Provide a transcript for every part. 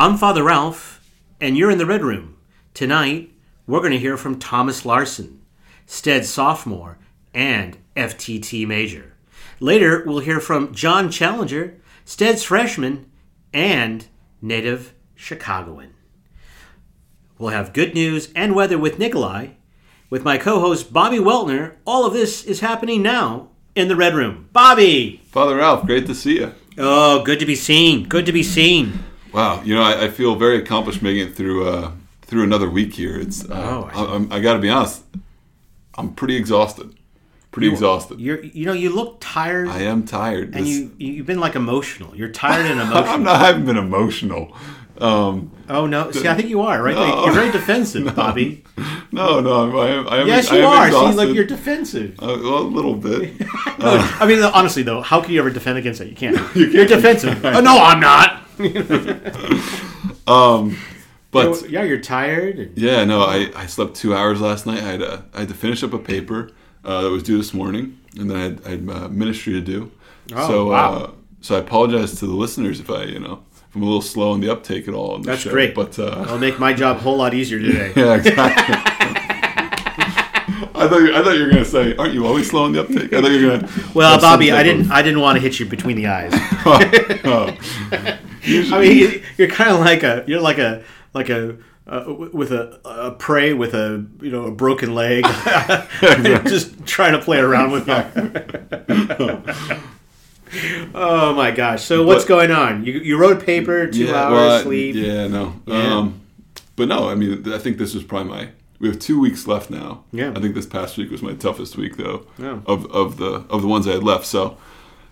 I'm Father Ralph, and you're in the Red Room. Tonight, we're going to hear from Thomas Larson, Stead sophomore, and FTT major. Later, we'll hear from John Challenger, Stead's freshman, and native Chicagoan. We'll have good news and weather with Nikolai. With my co host Bobby Weltner, all of this is happening now in the Red Room. Bobby! Father Ralph, great to see you. Oh, good to be seen. Good to be seen. Wow, you know, I, I feel very accomplished making it through uh, through another week here. It's uh, Oh, I- I, got to be honest, I'm pretty exhausted. Pretty exhausted. You're, you know, you look tired, I am tired. and This- you you've been like emotional. You're tired and emotional. I'm not. I haven't been emotional. Um, Oh no! See, I think you are right. No. You're very defensive, Bobby. no, no, I am. I am Yes, I you am are. See, like you're defensive. Uh, well, a little bit. No, I mean, honestly though, how can you ever defend against that? You can't. You're defensive. oh no, I'm not. But yeah, you're tired. And, yeah, no, I, I slept two hours last night. I had uh, I had to finish up a paper uh, that was due this morning, and then I had, I had uh, ministry to do. Oh, so wow. uh, so I apologize to the listeners if I you know if I'm a little slow in the uptake at all. That's show, great. But uh, It'll make my job a whole lot easier today. yeah, exactly. I thought you, I thought you were gonna say, aren't you always slow in the uptake? I thought you were gonna. Well, Bobby, I didn't. I didn't want to hit you between the eyes. of- oh. I mean, you're kind of like a. You're like a like a. Uh, with a, a prey with a you know a broken leg, just trying to play around with you. oh my gosh! So what's But- going on? You, you wrote a paper, two hours well, sleep. Yeah, no. Yeah. Um, but no, I mean, I think this was probably my. We have two weeks left now. Yeah. I think this past week was my toughest week though. Yeah. Of of the of the ones I had left. So,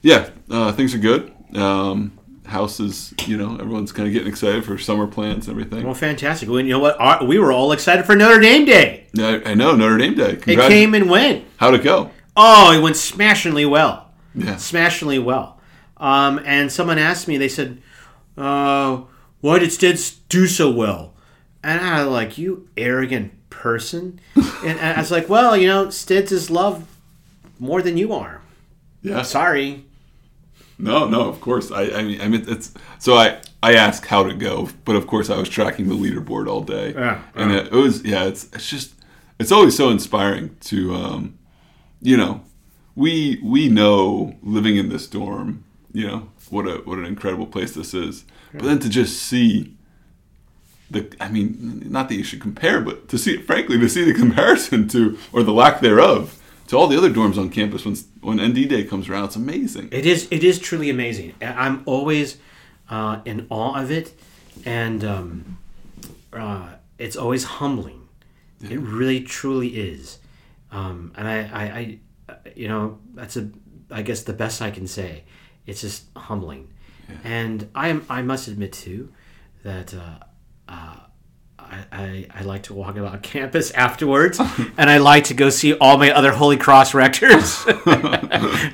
yeah, uh, things are good. Um, house is, you know, everyone's kind of getting excited for summer plans and everything. Well, fantastic. Well, you know what? Our, we were all excited for Notre Dame Day. yeah, I, I know Notre Dame Day. It came and went. How'd it go? Oh, it went smashingly well. Yeah. Smashingly well. Um, and someone asked me, they said, uh, why did Steds do so well? And I was like, you arrogant person. and I was like, well, you know, Steds is loved more than you are. Yeah. Sorry. No, no, of course. I, I mean, I mean, it's so I I asked how to go, but of course I was tracking the leaderboard all day, Yeah, and yeah. it, it was yeah. It's it's just it's always so inspiring to um, you know, we we know living in this dorm, you know what a what an incredible place this is, but then to just see the I mean, not that you should compare, but to see frankly to see the comparison to or the lack thereof to all the other dorms on campus when when ND Day comes around, it's amazing. It is. It is truly amazing. I'm always uh, in awe of it, and um, uh, it's always humbling. It really, truly is. Um, and I, I, I, you know, that's a, I guess the best I can say. It's just humbling, and I am. I must admit too, that. Uh, uh, I, I, I like to walk about campus afterwards, and I like to go see all my other Holy Cross rectors.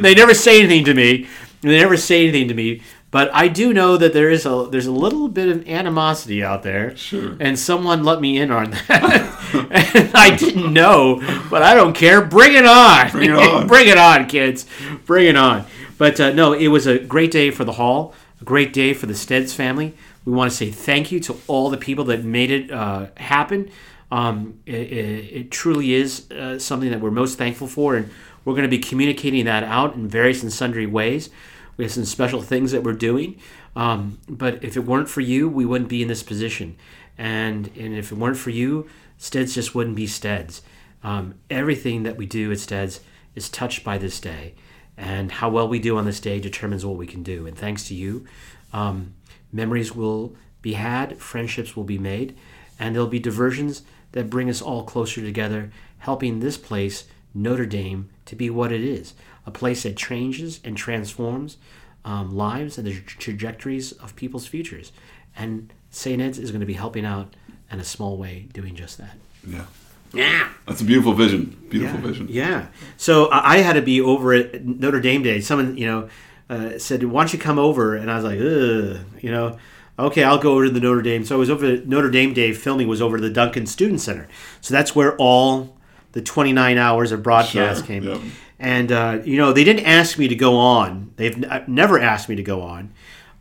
they never say anything to me. They never say anything to me. But I do know that there is a there's a little bit of animosity out there. Sure. And someone let me in on that. and I didn't know, but I don't care. Bring it on. Bring it on. Bring it on, kids. Bring it on. But uh, no, it was a great day for the hall. A great day for the Steads family. We want to say thank you to all the people that made it uh, happen. Um, it, it, it truly is uh, something that we're most thankful for, and we're going to be communicating that out in various and sundry ways. We have some special things that we're doing, um, but if it weren't for you, we wouldn't be in this position, and and if it weren't for you, Steads just wouldn't be Steads. Um, everything that we do at Steads is touched by this day, and how well we do on this day determines what we can do. And thanks to you, um, memories will be had, friendships will be made, and there'll be diversions that bring us all closer together, helping this place, Notre Dame, to be what it is a place that changes and transforms um, lives and the trajectories of people's futures. And St. Ed's is going to be helping out in a small way doing just that. Yeah. Yeah. That's a beautiful vision. Beautiful yeah. vision. Yeah. So I I had to be over at Notre Dame Day. Someone, you know, uh, said, "Why don't you come over?" And I was like, "Ugh," you know. Okay, I'll go over to the Notre Dame. So I was over at Notre Dame Day filming was over to the Duncan Student Center. So that's where all the 29 hours of broadcast Sure, came. yep. And uh, you know, they didn't ask me to go on. They've n- uh, never asked me to go on.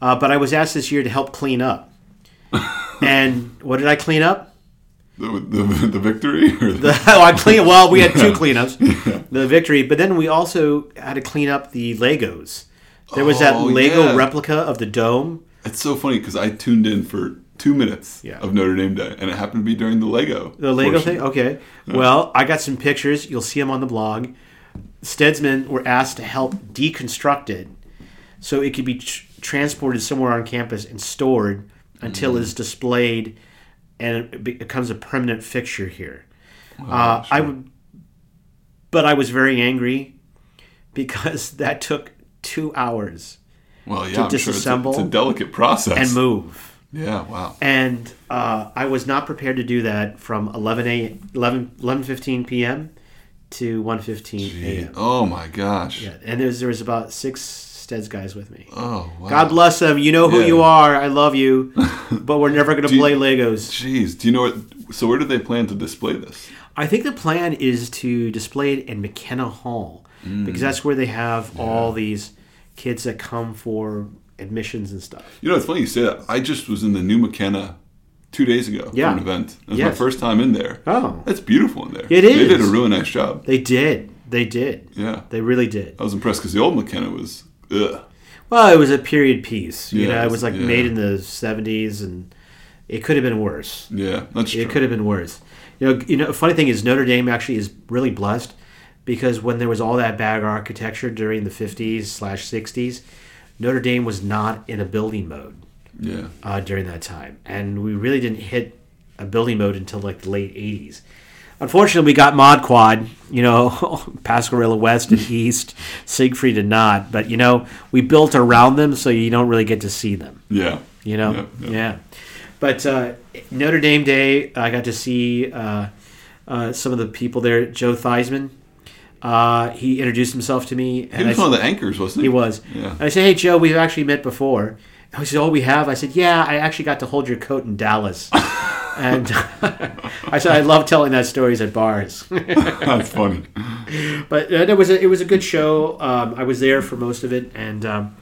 Uh, but I was asked this year to help clean up. and what did I clean up? The, the, the victory? The, The, oh, I clean. Well, we had two cleanups. The victory, but then we also had to clean up the Legos. There was that Oh, Lego yeah. replica of the dome. it's so funny because I tuned in for two minutes Yeah. of Notre Dame Day, and it happened to be during the Lego. The Lego portion. thing? Okay. Well, I got some pictures. You'll see them on the blog. Steadsmen were asked to help deconstruct it so it could be tr- transported somewhere on campus and stored until Mm. it's displayed and it becomes a permanent fixture here. uh, I would, but I was very angry because that took two hours Well, yeah, I'm sure it's a, disassemble it's a delicate process. and move. Yeah, wow. and uh, I was not prepared to do that from 11 a 11 11:15 p.m. to 1:15 a.m. Oh my gosh. Yeah, and there's there was about six Steds guys with me. Oh wow. God bless them. You know who Yeah. you are. I love you, but we're never going to play Legos. Jeez, do you know what? So where do they plan to display this? I think the plan is to display it in McKenna Hall Mm. because that's where they have all these kids that come for admissions and stuff. You know, it's funny you say that. I just was in the new McKenna two days ago Yeah. for an event. It was my first time in there. Oh. that's beautiful in there. It They did a really nice job. They did. They did. Yeah. They really did. I was impressed because the old McKenna was, ugh. Well, it was a period piece. You Yeah, know, it was like yeah. made in the '70s, and it could have been worse. Yeah, that's true. It could have been worse. You know, you know. Funny thing is, Notre Dame actually is really blessed because when there was all that bad architecture during the '50s slash '60s, Notre Dame was not in a building mode Yeah. uh, during that time, and we really didn't hit a building mode until like the late '80s. Unfortunately, we got Mod Quad, you know, Pasquerilla West and East, Siegfried and not. But you know, we built around them, so you don't really get to see them. Yeah. You know, Yeah, yeah. yeah. But uh, Notre Dame Day, I got to see uh, uh, some of the people there. Joe Theismann, uh, he introduced himself to me, He and I was s- one of the anchors, wasn't he? he was. Yeah. And I said, "Hey, Joe, we've actually met before." And he said, "Oh, we have." I said, "Yeah, I actually got to hold your coat in Dallas." and I said, "I love telling that stories at bars." That's funny. but uh, it was a, it was a good show. Um, I was there for most of it, and um,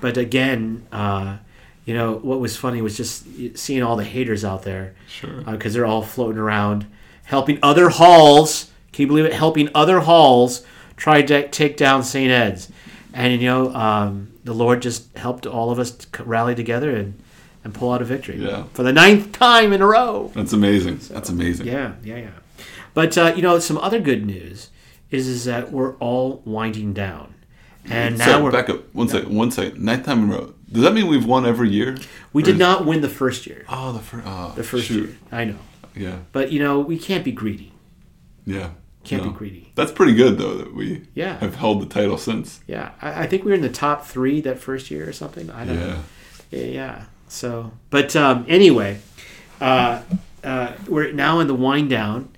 but again, uh, you know, what was funny was just seeing all the haters out there Sure. because they're all floating around, helping other halls. Can you believe it? Helping other halls try to take down St. Ed's, and you know, um, the Lord just helped all of us rally together and and pull out a victory Yeah. for the ninth time in a row. That's amazing. That's amazing. Yeah, yeah, yeah. But uh, you know, some other good news is is that we're all winding down, and now so, we're back up one second. One second. Ninth time in a row. Does that mean we've won every year? we Or did is- not win the first year. Oh, the first. Oh, The first shoot. year, I know, Yeah. but you know, we can't be greedy. Yeah. Can't No. be greedy. That's pretty good though that we Yeah. have held the title since. Yeah, I, I think we were in the top three that first year or something. I don't Yeah. know. Yeah, yeah. So, but um, anyway, uh, uh, we're now in the wind down,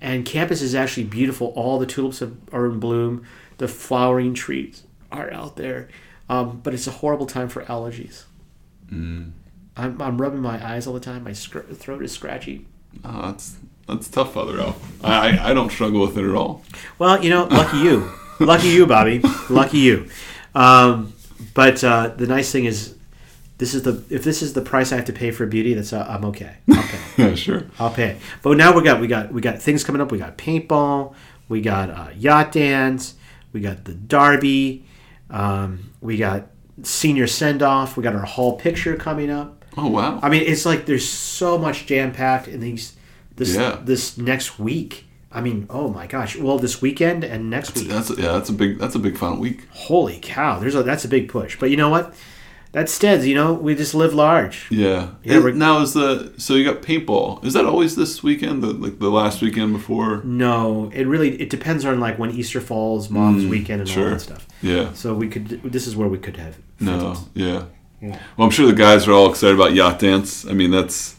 and campus is actually beautiful. All the tulips have, are in bloom. The flowering trees are out there, um, but it's a horrible time for allergies. Mm. I'm, I'm rubbing my eyes all the time. My scr- throat is scratchy. Oh, that's that's tough, Father. I I I don't struggle with it at all. Well, you know, lucky you, lucky you, Bobby, lucky you. Um, but uh, the nice thing is, this is the if this is the price I have to pay for beauty, that's uh, I'm okay. I'll pay. Yeah, sure. I'll pay. But now we got we got we got things coming up. We got paintball. We got uh, yacht dance. We got the derby. Um, we got senior send off. We got our hall picture coming up. Oh wow. I mean, it's like there's so much jam packed in these this Yeah. this next week. I mean, oh my gosh! Well, this weekend and next week. That's yeah. That's a big. That's a big final week. Holy cow! There's a that's a big push. But you know what? That's Steads. You know, we just live large. Yeah. Yeah, now is the so you got paintball? Is that always this weekend? The like the last weekend before? No, it really it depends on like when Easter falls, Mom's mm, weekend, and all that stuff. Yeah. So we could. This is where we could have. No. Yeah. Yeah. Well, I'm sure the guys are all excited about yacht dance. I mean, that's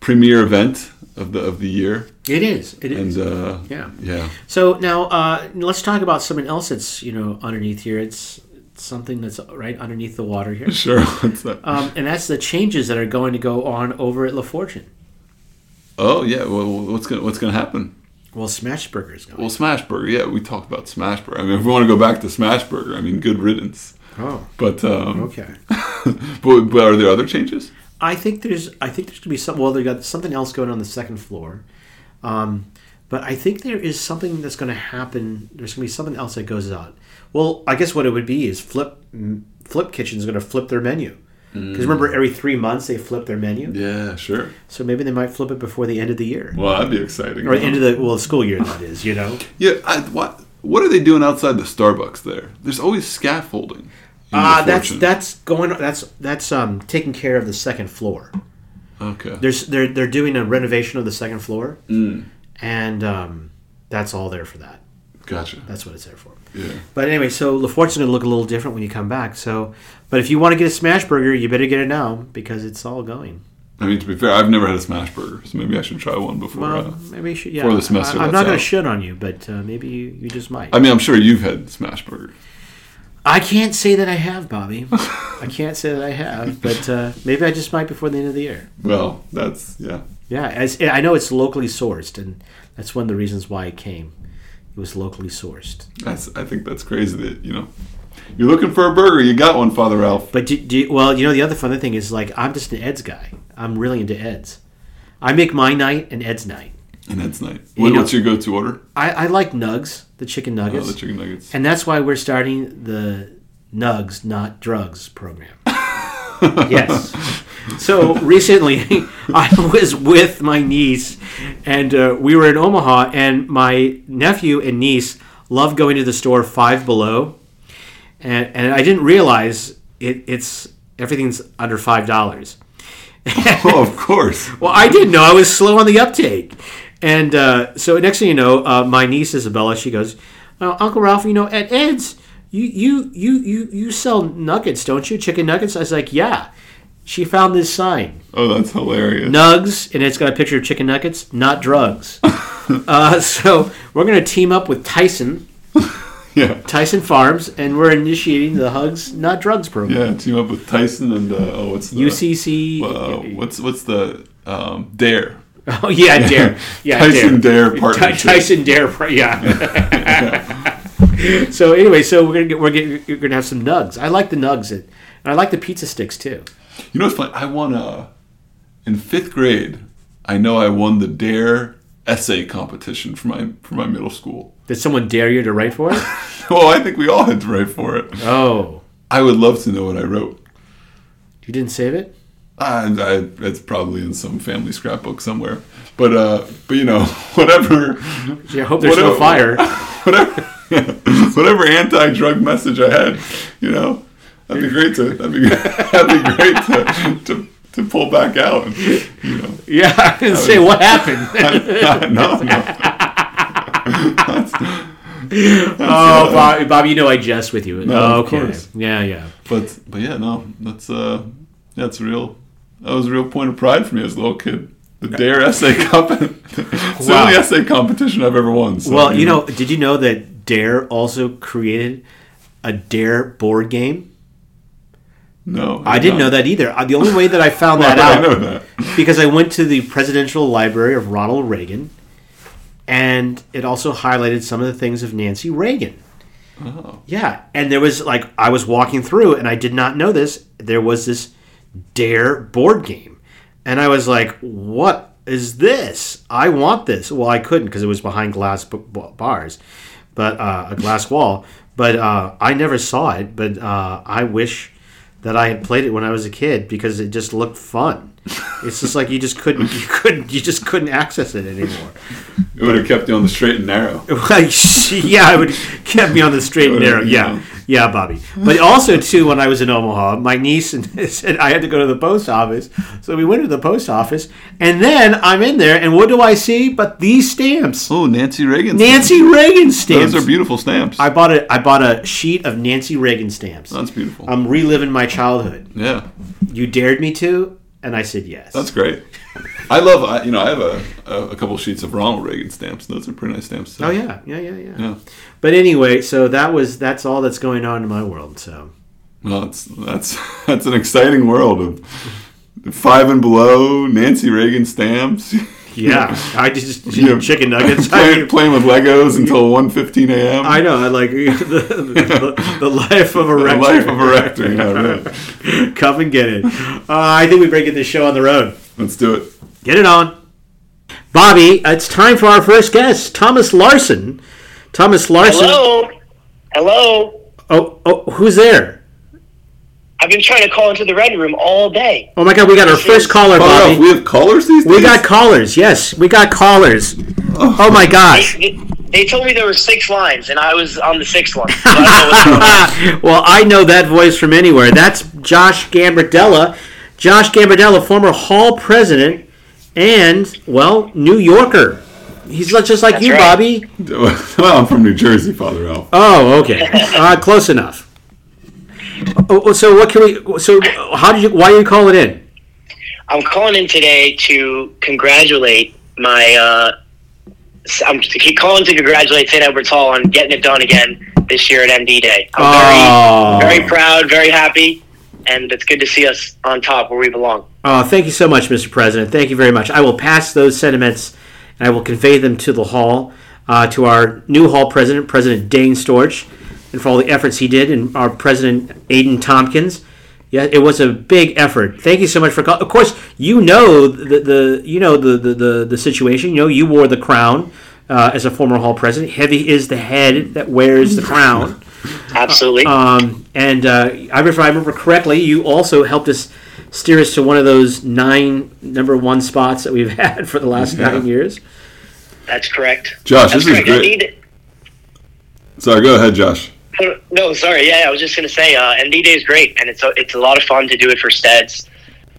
premier event of the of the year, It is. It is. and uh, yeah. yeah. So now uh, let's talk about something else that's you know underneath here. It's something that's right underneath the water here, Sure. What's that? um, and that's the changes that are going to go on over at La Fortune. oh yeah. Well, what's gonna what's gonna happen? Well, Smashburger is going. Well, Smashburger. Yeah, we talked about Smashburger. I mean, if we want to go back to Smashburger, I mean, good riddance. oh, But um, okay. but, but are there other changes? I think there's I think there's gonna be some. Well, they got something else going on the second floor, um, but I think there is something that's going to happen. There's going to be something else that goes out. Well, I guess what it would be is Flip Flip Kitchen's is going to flip their menu because remember every three months they flip their menu. Yeah, sure. So maybe they might flip it before the end of the year Well, that'd be exciting. or end of the well school year that is. You know. yeah, I, what what are they doing outside the Starbucks there? There's always scaffolding. Ah, the that's that's going. That's that's um taking care of the second floor. okay. There's they're they're doing a renovation of the second floor, Mm, and um, that's all there for that. gotcha. That's what it's there for. Yeah. But anyway, so La Forte's going to look a little different when you come back. So, but if you want to get a smash burger, you better get it now because it's all going. I mean, to be fair, I've never had a smash burger, so maybe I should try one before. Well, uh, maybe you should. Yeah, before the semester I, am not going to shit on you, but uh, maybe you, you just might. I mean, I'm sure you've had smash burgers. I can't say that I have, Bobby. I can't say that I have, but uh, maybe I just might before the end of the year. Well, that's yeah. Yeah, I know it's locally sourced, and that's one of the reasons why it came. It was locally sourced. That's I think that's crazy that you know you're looking for a burger, you got one, Father Ralph. But do, do you- well, you know the other funny thing is like I'm just an Ed's guy. I'm really into Ed's. I make my night and Ed's night. And that's nice. You know- what's your go-to order? I, I like nugs, the chicken Oh, nuggets, the chicken nuggets. and that's why we're starting the nugs, not drugs program. yes. So recently, I was with my niece, and uh, we were in Omaha, and my nephew and niece love going to the store Five Below, and and I didn't realize it, it's everything's under five dollars. oh, of course. Well, I didn't know. I was slow on the uptake. And uh, so next thing you know, uh, my niece Isabella, she goes, uh, Uncle Ralph, you know, at Ed's, you, you you you you sell nuggets, don't you? Chicken nuggets? I was like, yeah. She found this sign, Oh, that's hilarious. Nugs, and it's got a picture of chicken nuggets, not drugs. uh, so we're gonna team up with Tyson, Yeah. Tyson Farms, and we're initiating the Hugs Not Drugs program. Yeah, team up with Tyson and uh, oh, what's the UCC. Uh, what's what's the um, Dare? oh yeah, Dare. Yeah, Tyson Dare Ty- partnership. Tyson Dare, yeah. so anyway, so we're gonna get we're, getting, we're gonna have some nugs. I like the nugs, and I like the pizza sticks too. You know what's funny? I won a in fifth grade. I know I won the Dare essay competition for my for my middle school. Did someone dare you to write for it? Well, I think we all had to write for it. Oh, I would love to know what I wrote. you didn't save it? I, I, it's probably in some family scrapbook somewhere. But uh, but you know, whatever. Yeah, I hope there's no fire. Whatever, whatever anti-drug message I had, you know, that'd be great to that'd be that'd be great to, to, to pull back out. And, you know, Yeah, and say what happened. no, no. oh, Bob, Bob, you know I jest with you. No, oh, of okay. course. Yeah, yeah. But but yeah, no, that's uh, that's real. That was a real point of pride for me as a little kid. The Dare essay competition. it's the only essay competition I've ever won. So, Well, you know, did you know that Dare also created a Dare board game? no, I didn't know that either. The only way that I found Why that I out know that? because I went to the presidential library of Ronald Reagan, and it also highlighted some of the things of Nancy Reagan. Oh. Yeah, and there was like I was walking through, and I did not know this. There was this Dare board game, and I was like, "What is this? I want this." Well, I couldn't because it was behind glass b- bars, but uh, a glass wall. But uh, I never saw it. But uh, I wish that I had played it when I was a kid because it just looked fun. It's just like you just couldn't, you couldn't, you just couldn't access it anymore. It would have kept you on the straight and narrow. Yeah, it would kept me on the straight and narrow. Yeah, yeah, Bobby. But also too, when I was in Omaha, my niece and said I had to go to the post office, so we went to the post office, and then I'm in there, and what do I see? But these stamps, Oh, Nancy Reagan. Nancy Reagan stamps. Those are beautiful stamps. I bought a I bought a sheet of Nancy Reagan stamps. That's beautiful. I'm reliving my childhood. yeah, You dared me to, and I said yes. that's great. I love. I, you know, I have a, a, a couple sheets of Ronald Reagan stamps. Those are pretty nice stamps. too. Oh yeah, yeah, yeah, yeah. Yeah. But anyway, so that was that's all that's going on in my world. So. Well, that's that's that's an exciting world of five and below Nancy Reagan stamps. Yeah, I just Yeah. chicken nuggets. playing, playing with Legos until 1.15 a.m. I know. I like the, the, the life of a The rector. life of a rector. Yeah, right. Come and get it. Uh, I think we better get this show on the road. Let's do it. Get it on. Bobby, it's time for our first guest, Thomas Larson. Thomas Larson. Hello? Hello? Oh, oh, who's there? I've been trying to call into the red room all day. Oh my God, we got our first is- caller, Father Ralph, Bobby. we have callers these days? We got callers. Yes, we got callers. Oh my They, gosh. they, they told me there were six lines, and I was on the sixth one. So I don't know what's going on. well, I know that voice from anywhere. That's Josh Gambardella. Josh Gambardella, former Hall president and, well, New Yorker. He's just like That's you, right. Bobby. Well, I'm from New Jersey, Father Ralph. Oh, okay. Uh, close enough. Oh, oh, so what can we? So how did you? Why are you calling in? I'm calling in today to congratulate my. Uh, I'm calling to congratulate St. Edward's Hall on getting it done again this year at ND Day. I'm Oh. very, very proud, very happy, and it's good to see us on top where we belong. Oh, thank you so much, Mr. President. Thank you very much. I will pass those sentiments and I will convey them to the hall, uh, to our new hall president, President Dane Storch, and for all the efforts he did, and our president Aiden Tompkins. Yeah, it was a big effort. Thank you so much for call. Of course, you know the, the you know the, the, the, the situation. You know you wore the crown uh, as a former hall president. Heavy is the head that wears the crown. Absolutely. Um, and uh, if I remember correctly, you also helped us steer us to one of those nine number one spots that we've had for the last Yeah. nine years. That's correct. Josh, That's this is correct. I great. Sorry, go ahead, Josh. No, sorry. Yeah, I was just gonna say, uh, ND Day is great, and it's a, it's a lot of fun to do it for Steads,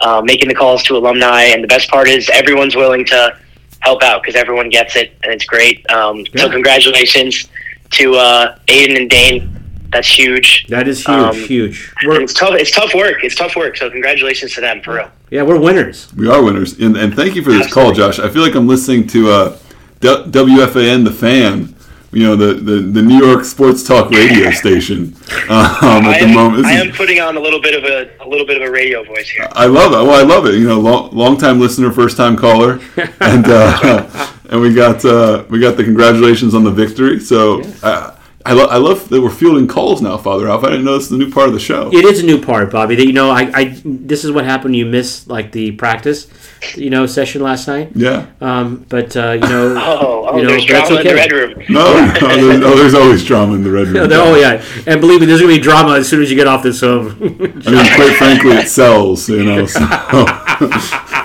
uh, making the calls to alumni, and the best part is everyone's willing to help out because everyone gets it, and it's great. Um, Yeah. So congratulations to uh, Aiden and Dane. That's huge. That is huge, Um, huge. It's tough. It's tough work. It's tough work. So congratulations to them for real. yeah, we're winners. We are winners, and, and thank you for this Absolutely. call, Josh. I feel like I'm listening to uh, D- WFAN, the fan. You know, the, the, the New York sports talk radio station. Um, I at the am, moment, I This am putting on a little bit of a, a little bit of a radio voice here. I love it. Well, I love it. You know, long, long time listener, first time caller, and uh, and we got uh, we got the congratulations on the victory. So I I, lo- I love that we're fielding calls now, Father Ralph. I didn't know this is the new part of the show. It is a new part, Bobby. That you know, I, I this is what happened. You missed like the practice, you know, session last night. Yeah. Um, but uh, you know, Oh, oh you know, there's but that's drama in the red room. No, no, there's, oh, there's always drama in the red room. oh yeah, and believe me, there's gonna be drama as soon as you get off this phone. I mean, quite frankly, it sells. You know. So.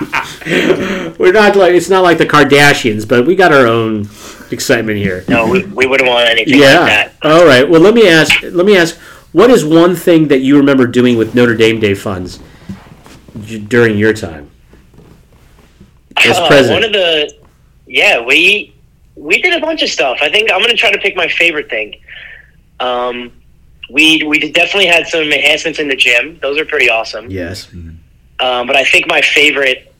We're not like it's not like the Kardashians, but we got our own excitement here. No, we, we wouldn't want anything Yeah. like that. All right. Well, let me ask. Let me ask. What is one thing that you remember doing with Notre Dame Day funds during your time as Uh, president? One of the yeah, we we did a bunch of stuff. I think I'm gonna try to pick my favorite thing. Um, we we definitely had some enhancements in the gym. Those are pretty awesome. yes. Um, but I think my favorite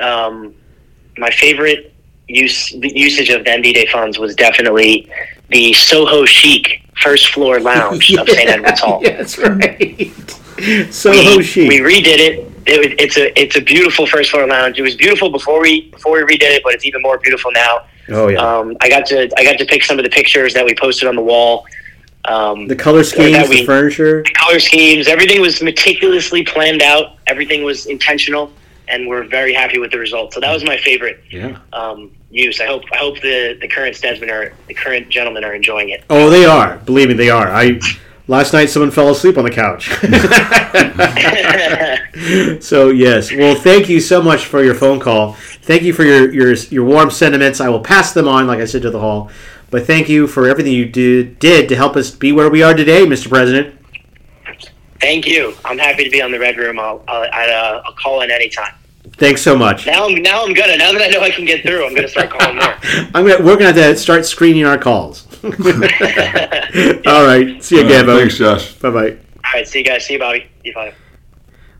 um, my favorite use usage of the ND Day funds was definitely the Soho Chic first floor lounge of St. Edward's Hall. That's right. Soho we, chic. we redid it. It was, it's a it's a beautiful first floor lounge. It was beautiful before we before we redid it, but it's even more beautiful now. oh yeah. Um, I got to I got to pick some of the pictures that we posted on the wall. Um, the color schemes, that the we- furniture. color schemes, everything was meticulously planned out. Everything was intentional, and we're very happy with the result. So that was my favorite Yeah. um, use. I hope I hope the the current Steadsmen are the current gentlemen are enjoying it. Oh, they are. Believe me, they are. I last night someone fell asleep on the couch. so yes. Well, thank you so much for your phone call. Thank you for your your your warm sentiments. I will pass them on, like I said to the hall. But thank you for everything you did did to help us be where we are today, Mr. President. Thank you. I'm happy to be on the red room. I'll I'll, I'll, uh, I'll call in anytime. Thanks so much. Now I'm now I'm gonna now that I know I can get through. I'm gonna start calling more. I'm gonna we're gonna have to start screening our calls. All right. See you again, Uh, thanks, Josh. Bye bye. All right, see you guys. See you, Bobby. See you, Bobby.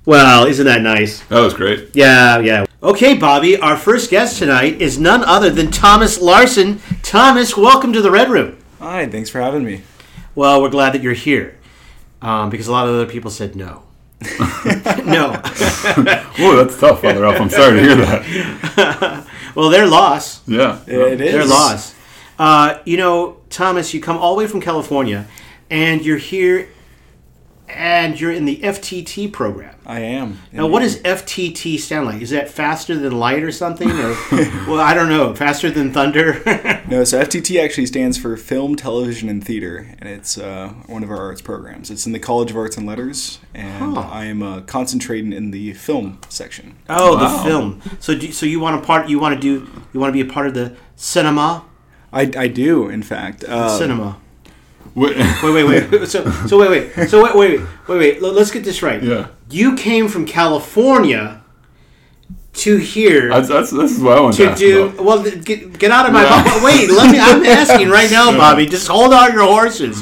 Well, isn't that nice? That was great. Yeah, yeah. Okay, Bobby, our first guest tonight is none other than Thomas Larson. Thomas, welcome to the Red Room. Hi, thanks for having me. Well, we're glad that you're here um, because a lot of other people said no. no. Whoa, that's tough, Father Ralph. I'm sorry to hear that. well, they're lost. Yeah. It is. They're lost. Uh, you know, Thomas, you come all the way from California, and you're here, and you're in the FTT program. I am. Now, what does FTT stand like? Is that faster than light or something? Or, well, I don't know. Faster than thunder? No, so FTT actually stands for Film, Television, and Theater, and it's uh, one of our arts programs. It's in the College of Arts and Letters, and Huh. I am uh, concentrating in the film section. oh, Wow. the film. So, do, so you want to part? You want to do? You want to be a part of the cinema? I, I do, in fact. Uh, cinema. Wait, Wait, wait, wait. So, so wait, wait. So wait, wait, wait, wait. L- Let's get this right. yeah. You came from California to here. That's, that's, this is what I want to, to do about. well. Get, get out of my Yeah. wait. Let me. I'm asking right now, Bobby. Just hold on your horses.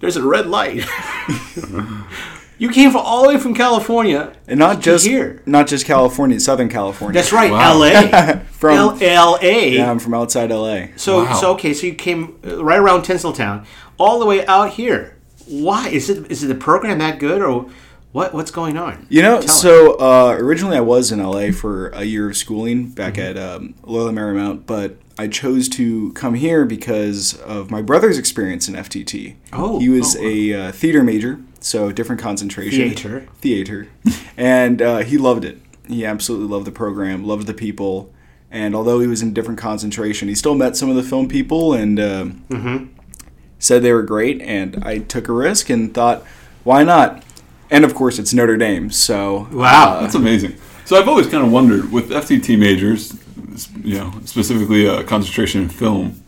There's a red light. you came from all the way from California. and not just here. not just California, Southern California. That's right, Wow. L.A. from L.A. yeah, I'm from outside LA. So Wow. so okay. So you came uh, right around Tinseltown, all the way out here. Why is it? Is it the program that good, or what? What's going on? You know, Tell so uh, originally I was in LA for a year of schooling back at um, Loyola Marymount, but I chose to come here because of my brother's experience in FTT. Oh, he was oh, a uh, theater major, so different concentration. Theater. Theater, and uh, he loved it. He absolutely loved the program, loved the people, and although he was in different concentration, he still met some of the film people and. um Mm-hmm. Said they were great, and I took a risk and thought, why not? And of course, it's Notre Dame, so Wow. That's amazing. So I've always kind of wondered with FTT majors, you know, specifically a concentration in film.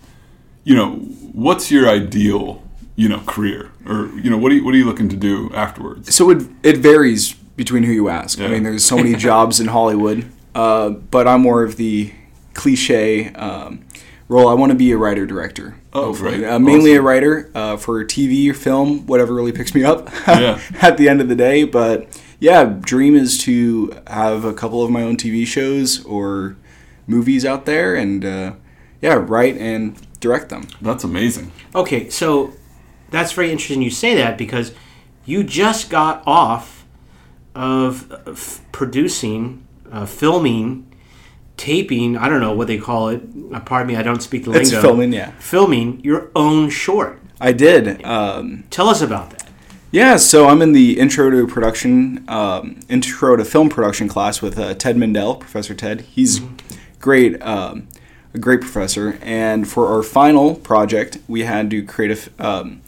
You know, what's your ideal, you know, career, or you know, what are you, what are you looking to do afterwards? so it it varies between who you ask. I mean, there's so many jobs in Hollywood, uh, but I'm more of the cliche um, role. I want to be a writer director. Oh, hopefully. right. Uh, mainly a writer uh, for TV or film, whatever really picks me up Yeah. at the end of the day. But yeah, dream is to have a couple of my own TV shows or movies out there, and uh, yeah, write and direct them. That's amazing. Okay, so that's very interesting you say that because you just got off of uh, f- producing, uh, filming, taping. I don't know what they call it. Uh, pardon me, I don't speak the It's filming, yeah. Filming your own short. I did. Um, Tell us about that. yeah, so I'm in the intro to production, um, intro to film production class with uh, Ted Mandell, Professor Ted. He's great, um, a great professor. And for our final project, we had to create a. f- Um,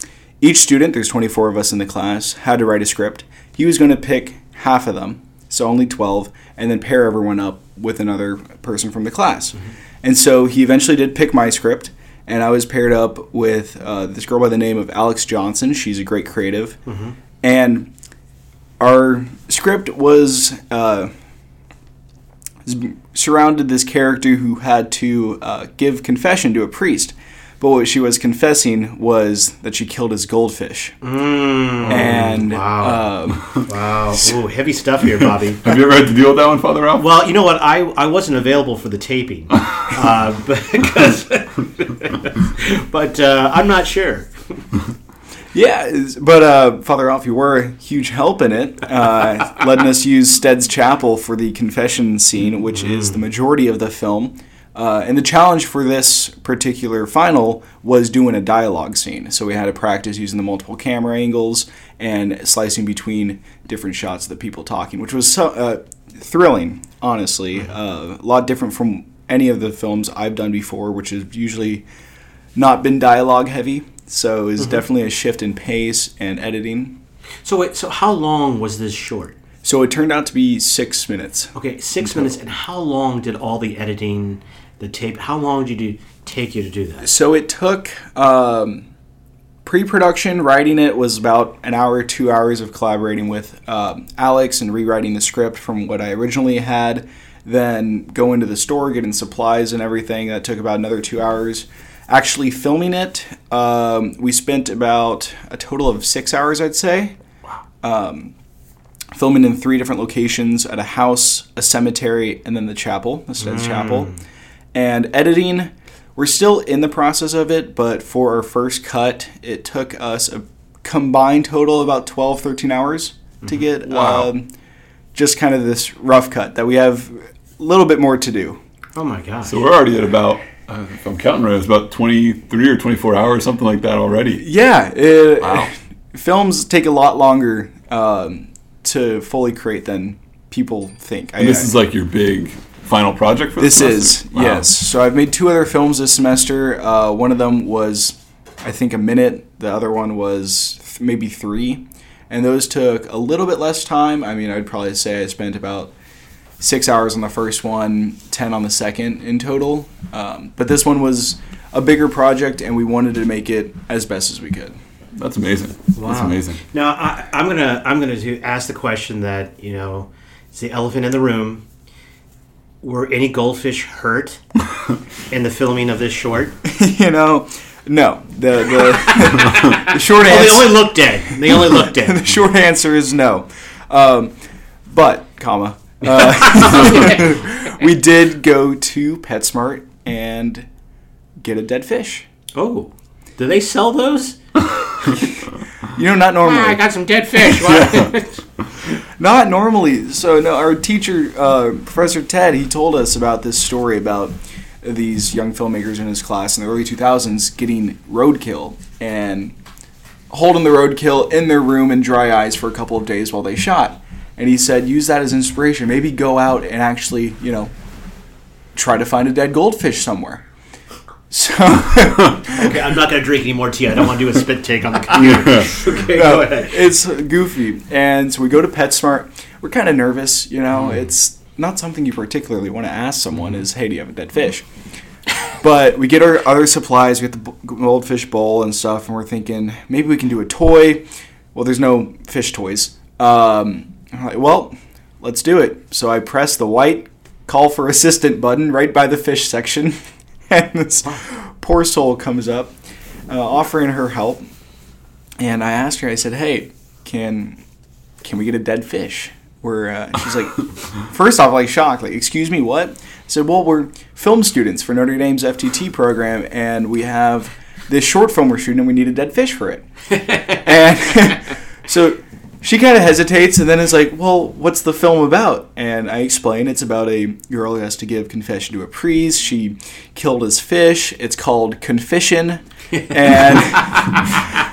each student, there's 24 of us in the class, had to write a script. He was going to pick half of them, so only 12, and then pair everyone up with another person from the class. And so he eventually did pick my script, and I was paired up with uh, this girl by the name of Alex Johnson. She's a great creative. And our script was uh, surrounded this character who had to uh, give confession to a priest. But what she was confessing was that she killed his goldfish. and wow. um, Wow. Ooh, heavy stuff here, Bobby. Have you ever had to deal with that one, Father Ralph? Well, you know what? I, I wasn't available for the taping, uh, because, but uh, I'm not sure. Yeah, but uh, Father Ralph, you were a huge help in it, uh, letting us use Stead's Chapel for the confession scene, which is the majority of the film. Uh, and the challenge for this particular final was doing a dialogue scene. So we had to practice using the multiple camera angles and slicing between different shots of the people talking, which was so, uh, thrilling, honestly. Uh, a lot different from any of the films I've done before, which has usually not been dialogue heavy. So it's definitely a shift in pace and editing. So wait, so how long was this short? So it turned out to be six minutes. Okay, six minutes. And how long did all the editing, the tape? How long did you take you to do that? So it took um, pre-production writing it was about an hour, two hours of collaborating with um, Alex and rewriting the script from what I originally had. Then going to the store, getting supplies and everything. That took about another two hours. Actually filming it, um, we spent about a total of six hours, I'd say. Um, filming in three different locations at a house, a cemetery, and then the chapel, the Stead's Chapel. And editing, we're still in the process of it, but for our first cut, it took us a combined total of about 12, 13 hours to get Wow. um, just kind of this rough cut that we have a little bit more to do. Oh my God. So we're already at about, uh, if I'm counting right, it's about 23 or 24 hours, something like that already. Yeah, it, Wow. films take a lot longer um, to fully create than people think. And this is like your big final project for This this is? Wow. yes. So I've made two other films this semester. Uh, one of them was, I think, a minute. The other one was th- maybe three, and those took a little bit less time. I mean, I'd probably say I spent about six hours on the first one, ten on the second in total. Um, but this one was a bigger project, and we wanted to make it as best as we could. That's amazing. That's amazing. Now I, I'm gonna I'm gonna do, ask the question that you know, it's the elephant in the room. Were any goldfish hurt in the filming of this short? you know, no. The the, the short Well, they answer. only look dead. They only look the short answer is no. Um, but, comma, uh, we did go to PetSmart and get a dead fish. Oh, do they sell those? You know, not normally. Ah, I got some dead fish. What? Not normally. So, no, our teacher, uh, Professor Ted, he told us about this story about these young filmmakers in his class in the early 2000s getting roadkill and holding the roadkill in their room in dry ice for a couple of days while they shot. And he said, use that as inspiration. Maybe go out and actually, you know, try to find a dead goldfish somewhere. So, okay, I'm not gonna drink any more tea. I don't want to do a spit take on the computer. Okay, go ahead. it's goofy. And so we go to PetSmart. We're kind of nervous, you know. It's not something you particularly want to ask someone is, hey, do you have a dead fish? But we get our other supplies. We get the goldfish bowl and stuff, and we're thinking maybe we can do a toy. Well, there's no fish toys. Um, I'm like, well, let's do it. So I press the white call for assistant button right by the fish section, and this poor soul comes up uh, offering her help. And I asked her, I said, "Hey, can can we get a dead fish?" Where uh, she's like, first off, like shocked, like, "Excuse me, what?" I said, "Well, we're film students for Notre Dame's FTT program, and we have this short film we're shooting, and we need a dead fish for it." and so she kind of hesitates, and then is like, "Well, what's the film about?" And I explain it's about a girl who has to give confession to a priest. She killed his fish. It's called Confession, and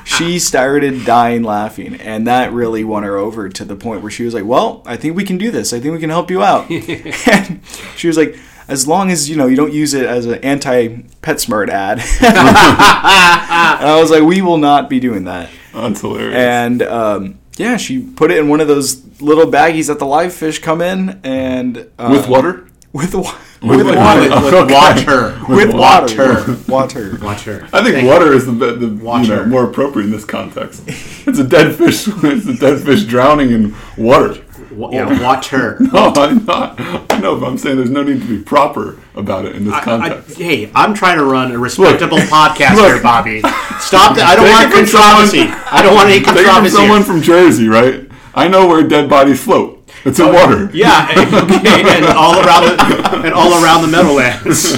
she started dying laughing, and that really won her over to the point where she was like, "Well, I think we can do this. I think we can help you out." and she was like, "As long as you know you don't use it as an anti-PetSmart ad." and I was like, "We will not be doing that." That's hilarious. And um, yeah, she put it in one of those little baggies that the live fish come in, and uh, With water? with wa- With with water. water, With Okay. water. with water, water. water. Watch her. I think Thank water is the, be- the you know, more appropriate in this context. It's a dead fish. It's a dead fish drowning in water. Yeah, watch her. No, I'm not. I know, but I'm saying there's no need to be proper about it in this I, I, context. hey, I'm trying to run a respectable Look. podcast Look. here, Bobby. Stop that. I don't want controversy. someone- I don't want any Take it from controversy. someone from Jersey, right? I know where dead bodies float. It's in oh, water. Yeah, okay, and all around the and all around the Meadowlands.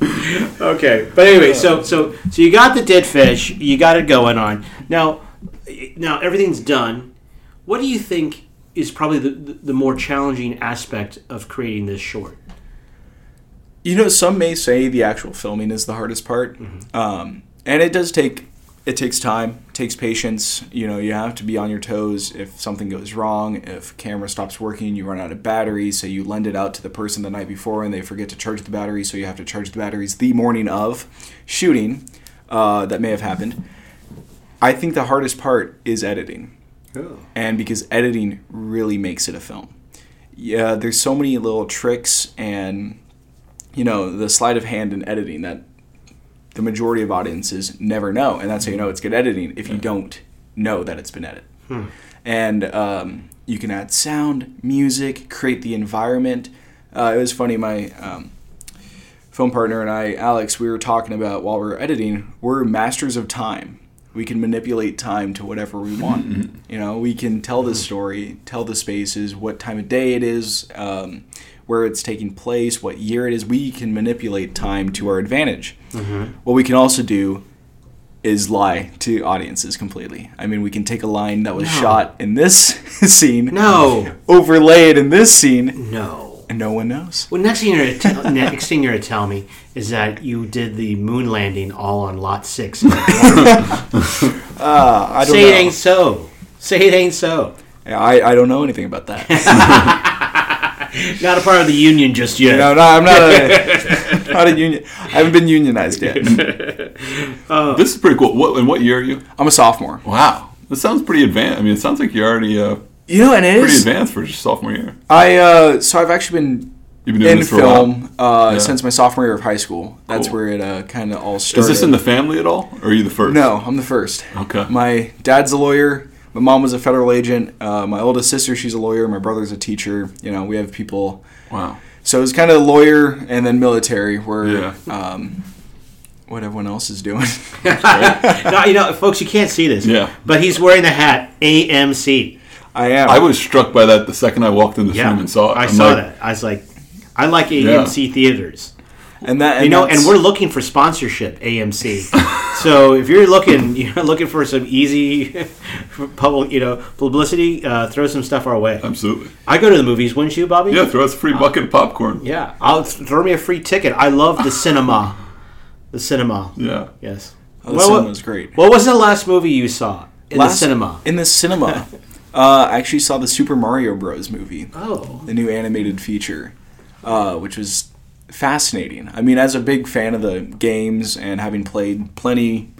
okay, but anyway, so so so you got the dead fish, you got it going on. Now, now everything's done. What do you think is probably the, the, the more challenging aspect of creating this short? You know, some may say the actual filming is the hardest part, um, and it does take it takes time, takes patience. You know, you have to be on your toes if something goes wrong, if camera stops working, you run out of batteries, so you lend it out to the person the night before and they forget to charge the batteries, so you have to charge the batteries the morning of shooting. Uh, that may have happened. I think the hardest part is editing and because editing really makes it a film. Yeah, there's so many little tricks and you know the sleight of hand in editing that the majority of audiences never know, and that's how you know it's good editing if you don't know that it's been edited. And um, you can add sound, music, create the environment. Uh, it was funny. My um, film partner and I, Alex, we were talking about while we were editing, we're masters of time. We can manipulate time to whatever we want. Mm-hmm. You know, we can tell the mm-hmm. story, tell the spaces, what time of day it is, um, where it's taking place, what year it is. We can manipulate time to our advantage. Mm-hmm. What we can also do is lie to audiences completely. I mean, we can take a line that was No. shot in this scene, No, overlay it in this scene, no. and no one knows. Well, next thing you're gonna next thing you're gonna tell me is that you did the moon landing all on Lot Six. Uh, I don't Say it ain't so. Say it ain't so. I, I don't know anything about that. Not a part of the union just yet. no, no, I'm not a, not a union. I haven't been unionized yet. This is pretty cool. What in what year are you? I'm a sophomore. Wow, this sounds pretty advanced. I mean, it sounds like you're already uh, You know, and it pretty is. advanced for your sophomore year. I uh, so I've actually been You've been doing in this for a while. film uh, Yeah. since my sophomore year of high school. That's Cool. where it uh, kind of all started. Is this in the family at all, or are you the first? No, I'm the first. Okay. My dad's a lawyer. My mom was a federal agent. Uh, my oldest sister, she's a lawyer. My brother's a teacher. You know, we have people. Wow. So it's kind of lawyer and then military, where Yeah. um, what everyone else is doing. No, you know, folks, you can't see this. Yeah. But he's wearing the hat AMC. I am. I was struck by that the second I walked in the Yeah. room and saw it. I I'm saw like, that. I was like, I like AMC theaters. and that and you know, and we're looking for sponsorship, AMC. so if you're looking, you're looking for some easy public, you know, publicity, uh, throw some stuff our way. Absolutely. I go to the movies, wouldn't you, Bobby? Yeah, throw us a free bucket of popcorn. Yeah, I'll throw me a free ticket. I love the cinema. The cinema. Yeah. Yes. oh, the Well, cinema what- was great. What was the last movie you saw in Last- the cinema? In the cinema, uh, I actually saw the Super Mario Bros. movie. Oh, the new animated feature, uh, which was fascinating. I mean, as a big fan of the games and having played plenty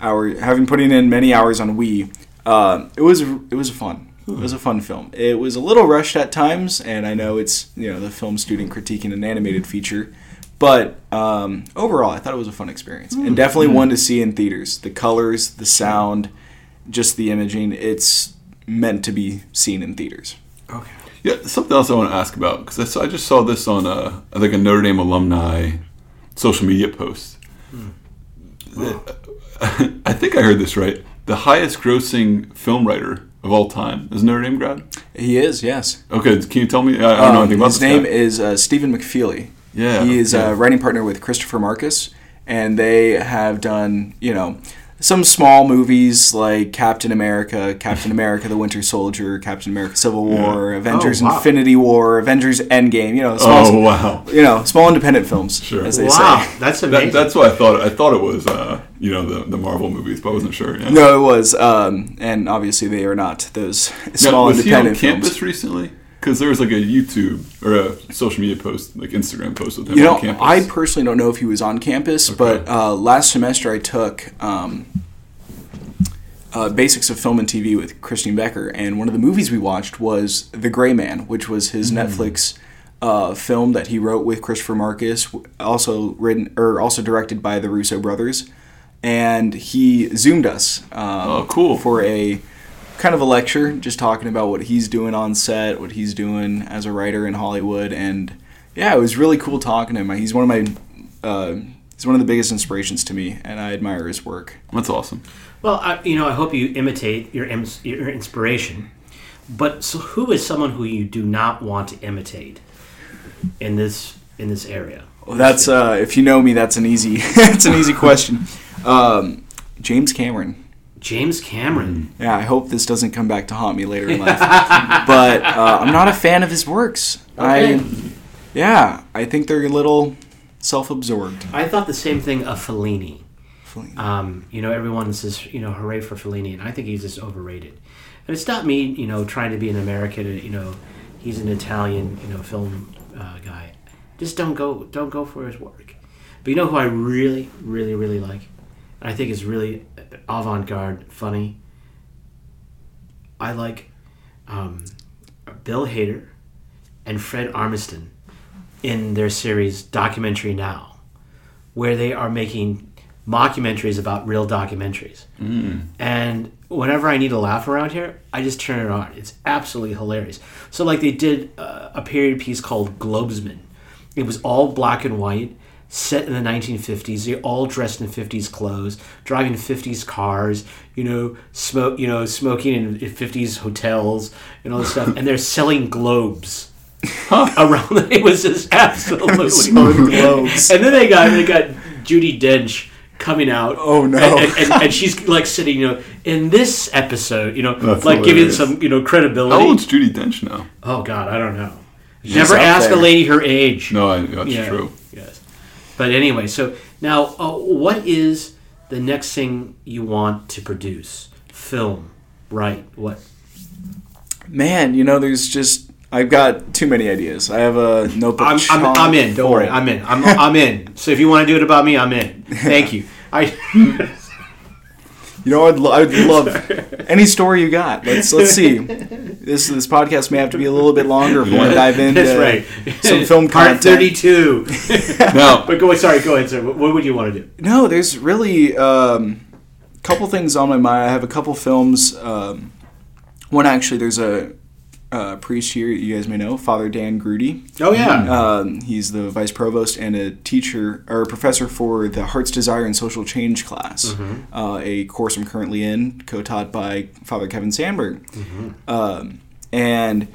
hour, having putting in many hours on Wii, uh, it was it was fun. It was a fun film. It was a little rushed at times, and I know it's you know the film student critiquing an animated feature, but um, overall, I thought it was a fun experience and definitely one to see in theaters. The colors, the sound, just the imaging. It's meant to be seen in theaters. okay. Yeah, something else I want to ask about because I, I just saw this on a I think a Notre Dame alumni social media post. Wow! I think I heard this right. The highest grossing film writer of all time is Notre Dame grad. He is, yes. Okay, can you tell me? I, I don't know Um, anything about his this name guy. is uh, Stephen McFeely. Yeah, he is yeah. a writing partner with Christopher Markus, and they have done you know some small movies like Captain America, Captain America: The Winter Soldier, Captain America: Civil War, Avengers: Oh, wow. Infinity War, Avengers: Endgame. You know, small, Oh wow. you know, small independent films, Sure. as they Wow, say. that's amazing. That, that's what I thought. I thought it was, uh, you know, the, the Marvel movies, but I wasn't sure. Yeah. No, it was, um, and obviously they are not those small now, small was he on independent campus films. recently? Because there was like a YouTube or a social media post, like Instagram post with him You know, on campus. I personally don't know if he was on campus, but uh, last semester I took um, uh, Basics of Film and TV with Christine Becker, and one of the movies we watched was The Gray Man, which was his Hmm. Netflix uh, film that he wrote with Christopher Markus, also written or also directed by the Russo brothers, and he zoomed us. Um, Oh, cool. For a kind of a lecture, just talking about what he's doing on set, what he's doing as a writer in Hollywood, and yeah, it was really cool talking to him. He's one of my uh, he's one of the biggest inspirations to me, and I admire his work. That's awesome. Well, I, you know, I hope you imitate your your inspiration. But so, who is someone who you do not want to imitate in this in this area? Well, that's uh, if you know me, that's an easy it's an easy question. Um, James Cameron. James Cameron. Yeah, I hope this doesn't come back to haunt me later in life. but uh, I'm not a fan of his works. Okay. I yeah, I think they're a little self-absorbed. I thought the same thing of Fellini. Um, you know, everyone says, you know, hooray for Fellini, and I think he's just overrated. And it's not me, you know, trying to be an American. You know, he's an Italian, you know, film uh, guy. Just don't go, don't go for his work. But you know who I really, really, really like, and I think is really avant-garde, funny. I like um, Bill Hader and Fred Armisen in their series Documentary Now, where they are making mockumentaries about real documentaries. And whenever I need a laugh around here, I just turn it on. It's absolutely hilarious. So, like, they did uh, a period piece called Globesman. It was all black and white, set in the 1950s. They all dressed in 50s clothes, driving 50s cars, you know, smoke, you know, smoking in, in 50s hotels and all this stuff. And they're selling globes around. It was just absolutely globes. and then they got they got Judi Dench coming out. Oh, no. And, and, and, and she's like sitting, you know, in this episode, you know, That's like giving some, you know, credibility. How old's Judi Dench now? Oh God, I don't know. Never up ask a lady her age. No, I, that's Yeah. true. Yes. But anyway, so now, uh, what is the next thing you want to produce? Film, right? What? Man, you know, there's just I've got too many ideas. I have a notebook. I'm, I'm, I'm in. Don't full. worry. I'm in. I'm, I'm in. So if you want to do it about me, I'm in. Thank you. I. You know, I'd, lo- I'd love any story you got. Let's let's see. This this podcast may have to be a little bit longer if we want to dive into That's right. some film Part content. thirty-two. no, but go. Sorry. Go ahead, sir. What, what would you want to do? No, there's really um, a couple things on my mind. I have a couple films. Um, one actually, there's a, uh priest here you guys may know, Father Dan Groody. Oh yeah. Um, he's the vice provost and a teacher or a professor for the Heart's Desire and Social Change class, uh, a course I'm currently in, co-taught by Father Kevin Sandberg. Um, and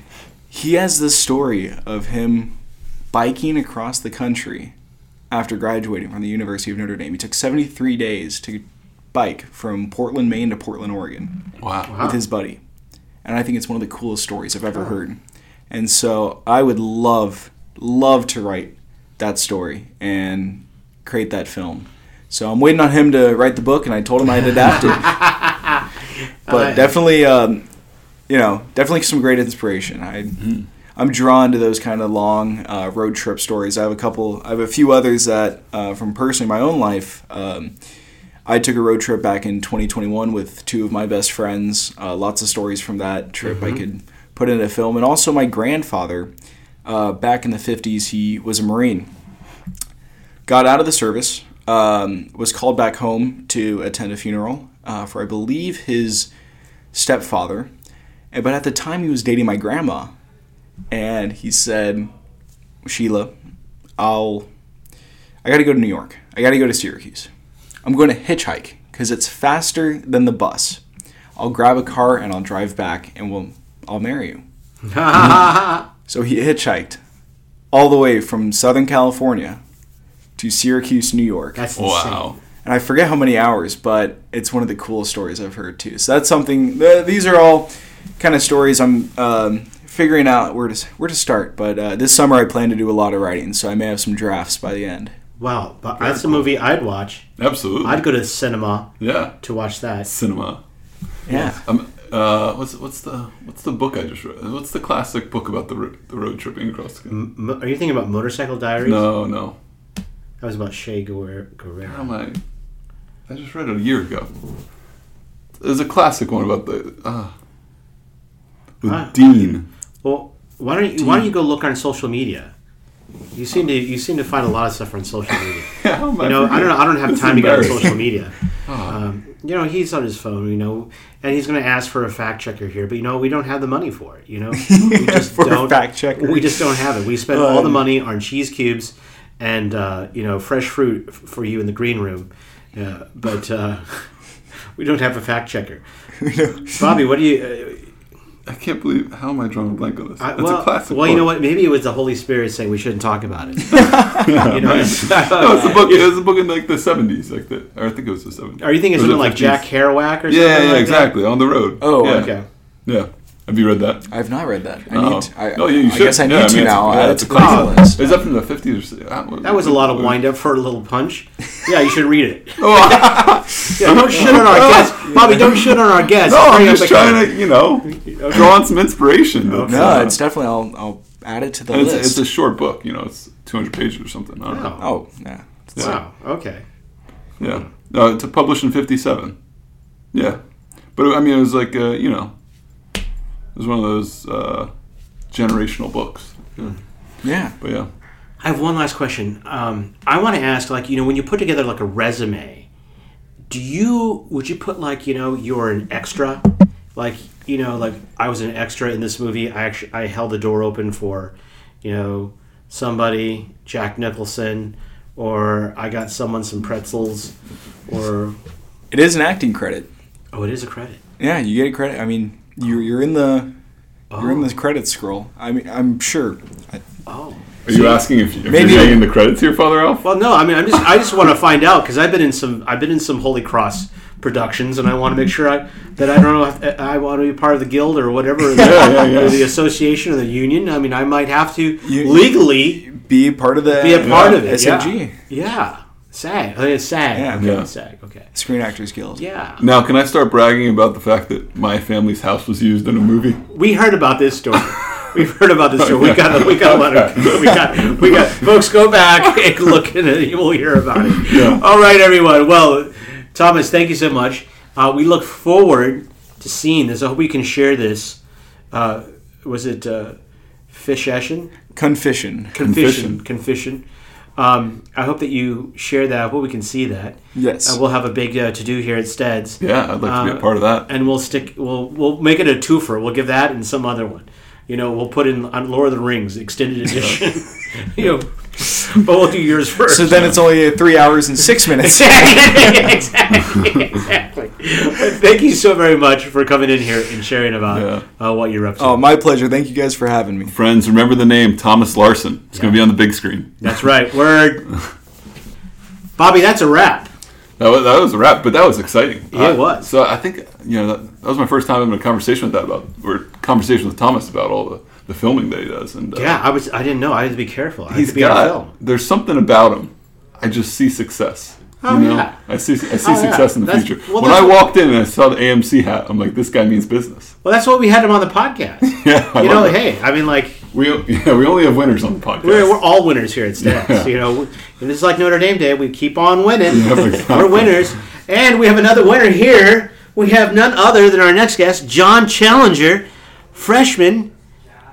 he has this story of him biking across the country after graduating from the University of Notre Dame. He took 73 days to bike from Portland, Maine to Portland, Oregon wow. with his buddy. And I think it's one of the coolest stories I've ever heard. And so I would love, love to write that story and create that film. So I'm waiting on him to write the book, and I told him I'd adapt it. but definitely, um, you know, definitely some great inspiration. I, I'm drawn to those kind of long uh, road trip stories. I have a couple. I have a few others that, uh, from personally my own life. Um, I took a road trip back in 2021 with two of my best friends. Uh, lots of stories from that trip I could put in a film. And also, my grandfather, uh, back in the 50s, he was a Marine. Got out of the service, um, was called back home to attend a funeral uh, for, I believe, his stepfather. But at the time, he was dating my grandma. And he said, Sheila, I'll. I gotta go to New York. I gotta go to Syracuse. I'm going to hitchhike because it's faster than the bus. I'll grab a car and I'll drive back and we'll I'll marry you. So he hitchhiked all the way from Southern California to Syracuse, New York. That's insane. Wow. And I forget how many hours, but it's one of the coolest stories I've heard too. So that's something. th- These are all kind of stories I'm um, figuring out where to where to start. But uh, this summer I plan to do a lot of writing, so I may have some drafts by the end. Wow, but that's a movie I'd watch. Absolutely. I'd go to the cinema yeah. to watch that. Cinema. Yeah. Um, uh, what's what's the what's the book I just read? What's the classic book about the ro- the road tripping across the country? M- are you thinking about Motorcycle Diaries? No, no. That was about Che Guer- Guerrero. How am I? I just read it a year ago. There's a classic one about the uh, with Ah. Dean. Well, why don't you why don't you go look on social media? You seem to you seem to find a lot of stuff on social media. Am You know, I don't know. I don't have time to go on social media. Um, you know, he's on his phone. You know, and he's going to ask for a fact checker here, but you know, we don't have the money for it. You know, we just For don't. fact checker. We just don't have it. We spend all the Um, money on cheese cubes and uh, you know fresh fruit f- for you in the green room, uh, but uh, we don't have a fact checker. Bobby, what do you? I can't believe how am I drawing a blank on this? I, it's well, a classic. well, you know what? Maybe it was the Holy Spirit saying we shouldn't talk about it. you know, No, it's a book. It was a book in like the seventies, like the. Or I think it was the seventies. Are you thinking something like 50s? Jack Kerouac or something? Yeah, yeah, like exactly. On the road. Oh, yeah. Okay. Yeah. Have you read that? I've not read that. I Oh. need. To, I, Oh, yeah, you I should. guess I need Yeah, I to mean, now. it's- yeah, it it's to a the classic. list. Is that from the fifties? That was a lot of wind up for a little punch. Yeah, you should read it. Oh, Yeah, don't shit on our guests, Bobby. Don't shit on our guests. no, I'm just the- trying to, you know, draw on some inspiration. It's, No, uh, it's definitely. I'll, I'll add it to the and it's, list. it's a short book. You know, it's 200 pages or something. I don't know. Oh, yeah. Yeah. wow. Okay. Yeah. No, it's published in 57. Yeah. But I mean, it was like, uh, you know, it was one of those uh, generational books. Yeah. But yeah. I have one last question. Um, I want to ask, like, you know, when you put together like a resume, do you would you put like, you know, you're an extra, like, you know, like I was an extra in this movie. I actually I held the door open for, you know, somebody, Jack Nicholson, or I got someone some pretzels, or It is an acting credit. oh, it is a credit. Yeah, you get a credit. I mean, you're you're in the you're in Oh. the credit scroll. I mean, I'm sure. I, Oh, Are you asking if, if Maybe- you're saying the credits here, Father Ralph? Well, no, I mean, I'm just I just want to find out because I've been in some I've been in some Holy Cross productions, and I want to make sure I that I don't know if I want to be part of the guild or whatever, or the, Yeah, yeah, yeah. or the association or the union. I mean, I might have to You- legally Be part of the be a part Yeah. of it. SAG, Yeah, yeah. SAG. I think it's SAG. Yeah. okay, Yeah. SAG. Okay. Screen Actors Guild. Yeah. Now, can I start bragging about the fact that my family's house was used in a movie? We heard about this story. We've heard about this story. We got we got a lot of we got we got folks go back and look at it. You will hear about it. Yeah. All right, everyone. Well, Thomas, thank you so much. Uh, we look forward to seeing this. I hope we can share this. Uh, was it uh, Fish Eshin? Confession. Confession. Confession. Um, I hope that you share that. I hope we can see that. Yes. Uh, we'll have a big uh, to do here at Steads. Yeah, I'd like to be Uh, a part of that. and we'll stick we'll we'll make it a twofer. We'll give that and some other one. You know, we'll put in on Lord of the Rings extended edition. you know, but we'll do yours first. So then it's only three hours and six minutes. exactly, exactly. Thank you so very much for coming in here and sharing about uh, what you're up to. Oh, my pleasure. Thank you guys for having me. Friends, remember the name Thomas Larson. It's going to be on the big screen. That's right. Word. Bobby, that's a wrap. That was, that was a wrap, but that was exciting. Yeah, it was. So I think you know that, that was my first time having a conversation with that about or conversation with Thomas about all the, the filming that he does. And uh, Yeah, I was. I didn't know. I had to be careful. I had he's to be on got film. there's something about him. I just see success. Oh, you know? yeah. I see I see Oh, yeah. success in the That's- future. well, when I walked in and I saw the AMC hat, I'm like, this guy means business. Well, that's why we had him on the podcast. Yeah, I you know, it. hey, I mean, like we yeah we only have winners on the podcast. we're, we're all winners here at Stats. Yeah. You know, and it's like Notre Dame Day. We keep on winning. Yep, exactly. We're winners, and we have another winner here. We have none other than our next guest, John Challenger, freshman,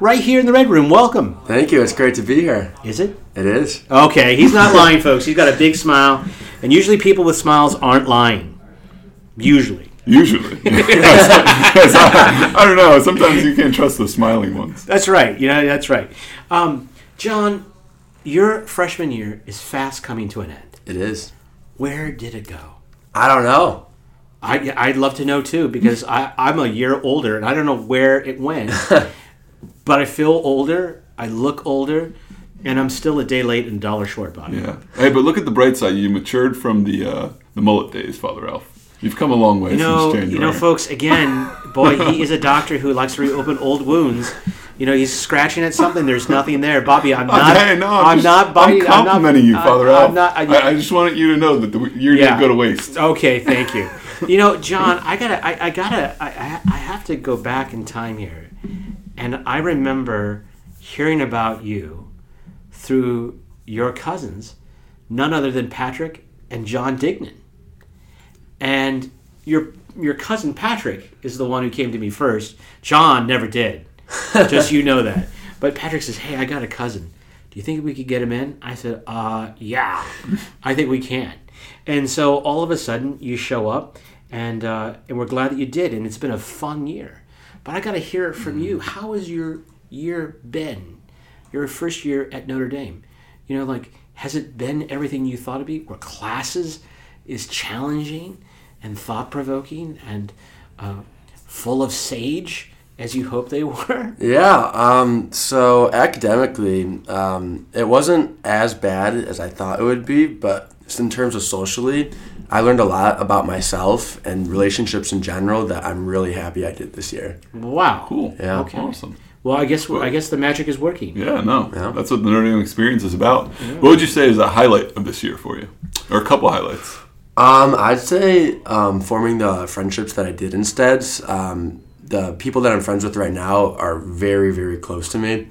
right here in the Red Room. Welcome. Thank you. It's great to be here. Is it? It is. Okay, he's not lying, folks. He's got a big smile, and usually people with smiles aren't lying. Usually. Usually, Yes, I, I don't know. Sometimes you can't trust the smiling ones. That's right. You know, that's right. Um, John, your freshman year is fast coming to an end. It is. Where did it go? I don't know. I, I'd love to know too because I, I'm a year older and I don't know where it went. but I feel older, I look older, and I'm still a day late and dollar short, Bobby. Yeah. Hey, but look at the bright side. You matured from the uh, the mullet days, Father Ralph. You've come a long way You know, you know, folks. Again, boy, he is a doctor who likes to reopen old wounds. You know, he's scratching at something. There's nothing there, Bobby. I'm not. Okay, no, I'm, just- not biting. I'm complimenting you, I'm not, Father I. I'm not. I, I, just wanted you to know that the year Yeah. didn't go to waste. Okay, thank you. You know, John, I gotta, I, I gotta, I I have to go back in time here, and I remember hearing about you through your cousins, none other than Patrick and John Dignan, and your your cousin Patrick is the one who came to me first. John never did, just you know that. But Patrick says, "Hey, I got a cousin. Do you think we could get him in?" I said, "Uh, yeah, I think we can." And so all of a sudden, you show up, and uh, and we're glad that you did, and it's been a fun year. But I got to hear it from you. How has your year been? Your first year at Notre Dame. You know, like has it been everything you thought it'd be? Were classes is challenging and thought provoking and uh, full of sage as you hope they were? Yeah. Um, so academically, um, it wasn't as bad as I thought it would be, but just in terms of socially, I learned a lot about myself and relationships in general that I'm really happy I did this year. Wow. Cool. Yeah. Okay. Awesome. Well, I guess I guess the magic is working. Yeah, no, Yeah. that's what the Notre Dame experience is about. What would you say is a highlight of this year for you, or a couple highlights? Um, I'd say um, forming the friendships that I did instead. Um, the people that I'm friends with right now are very, very close to me.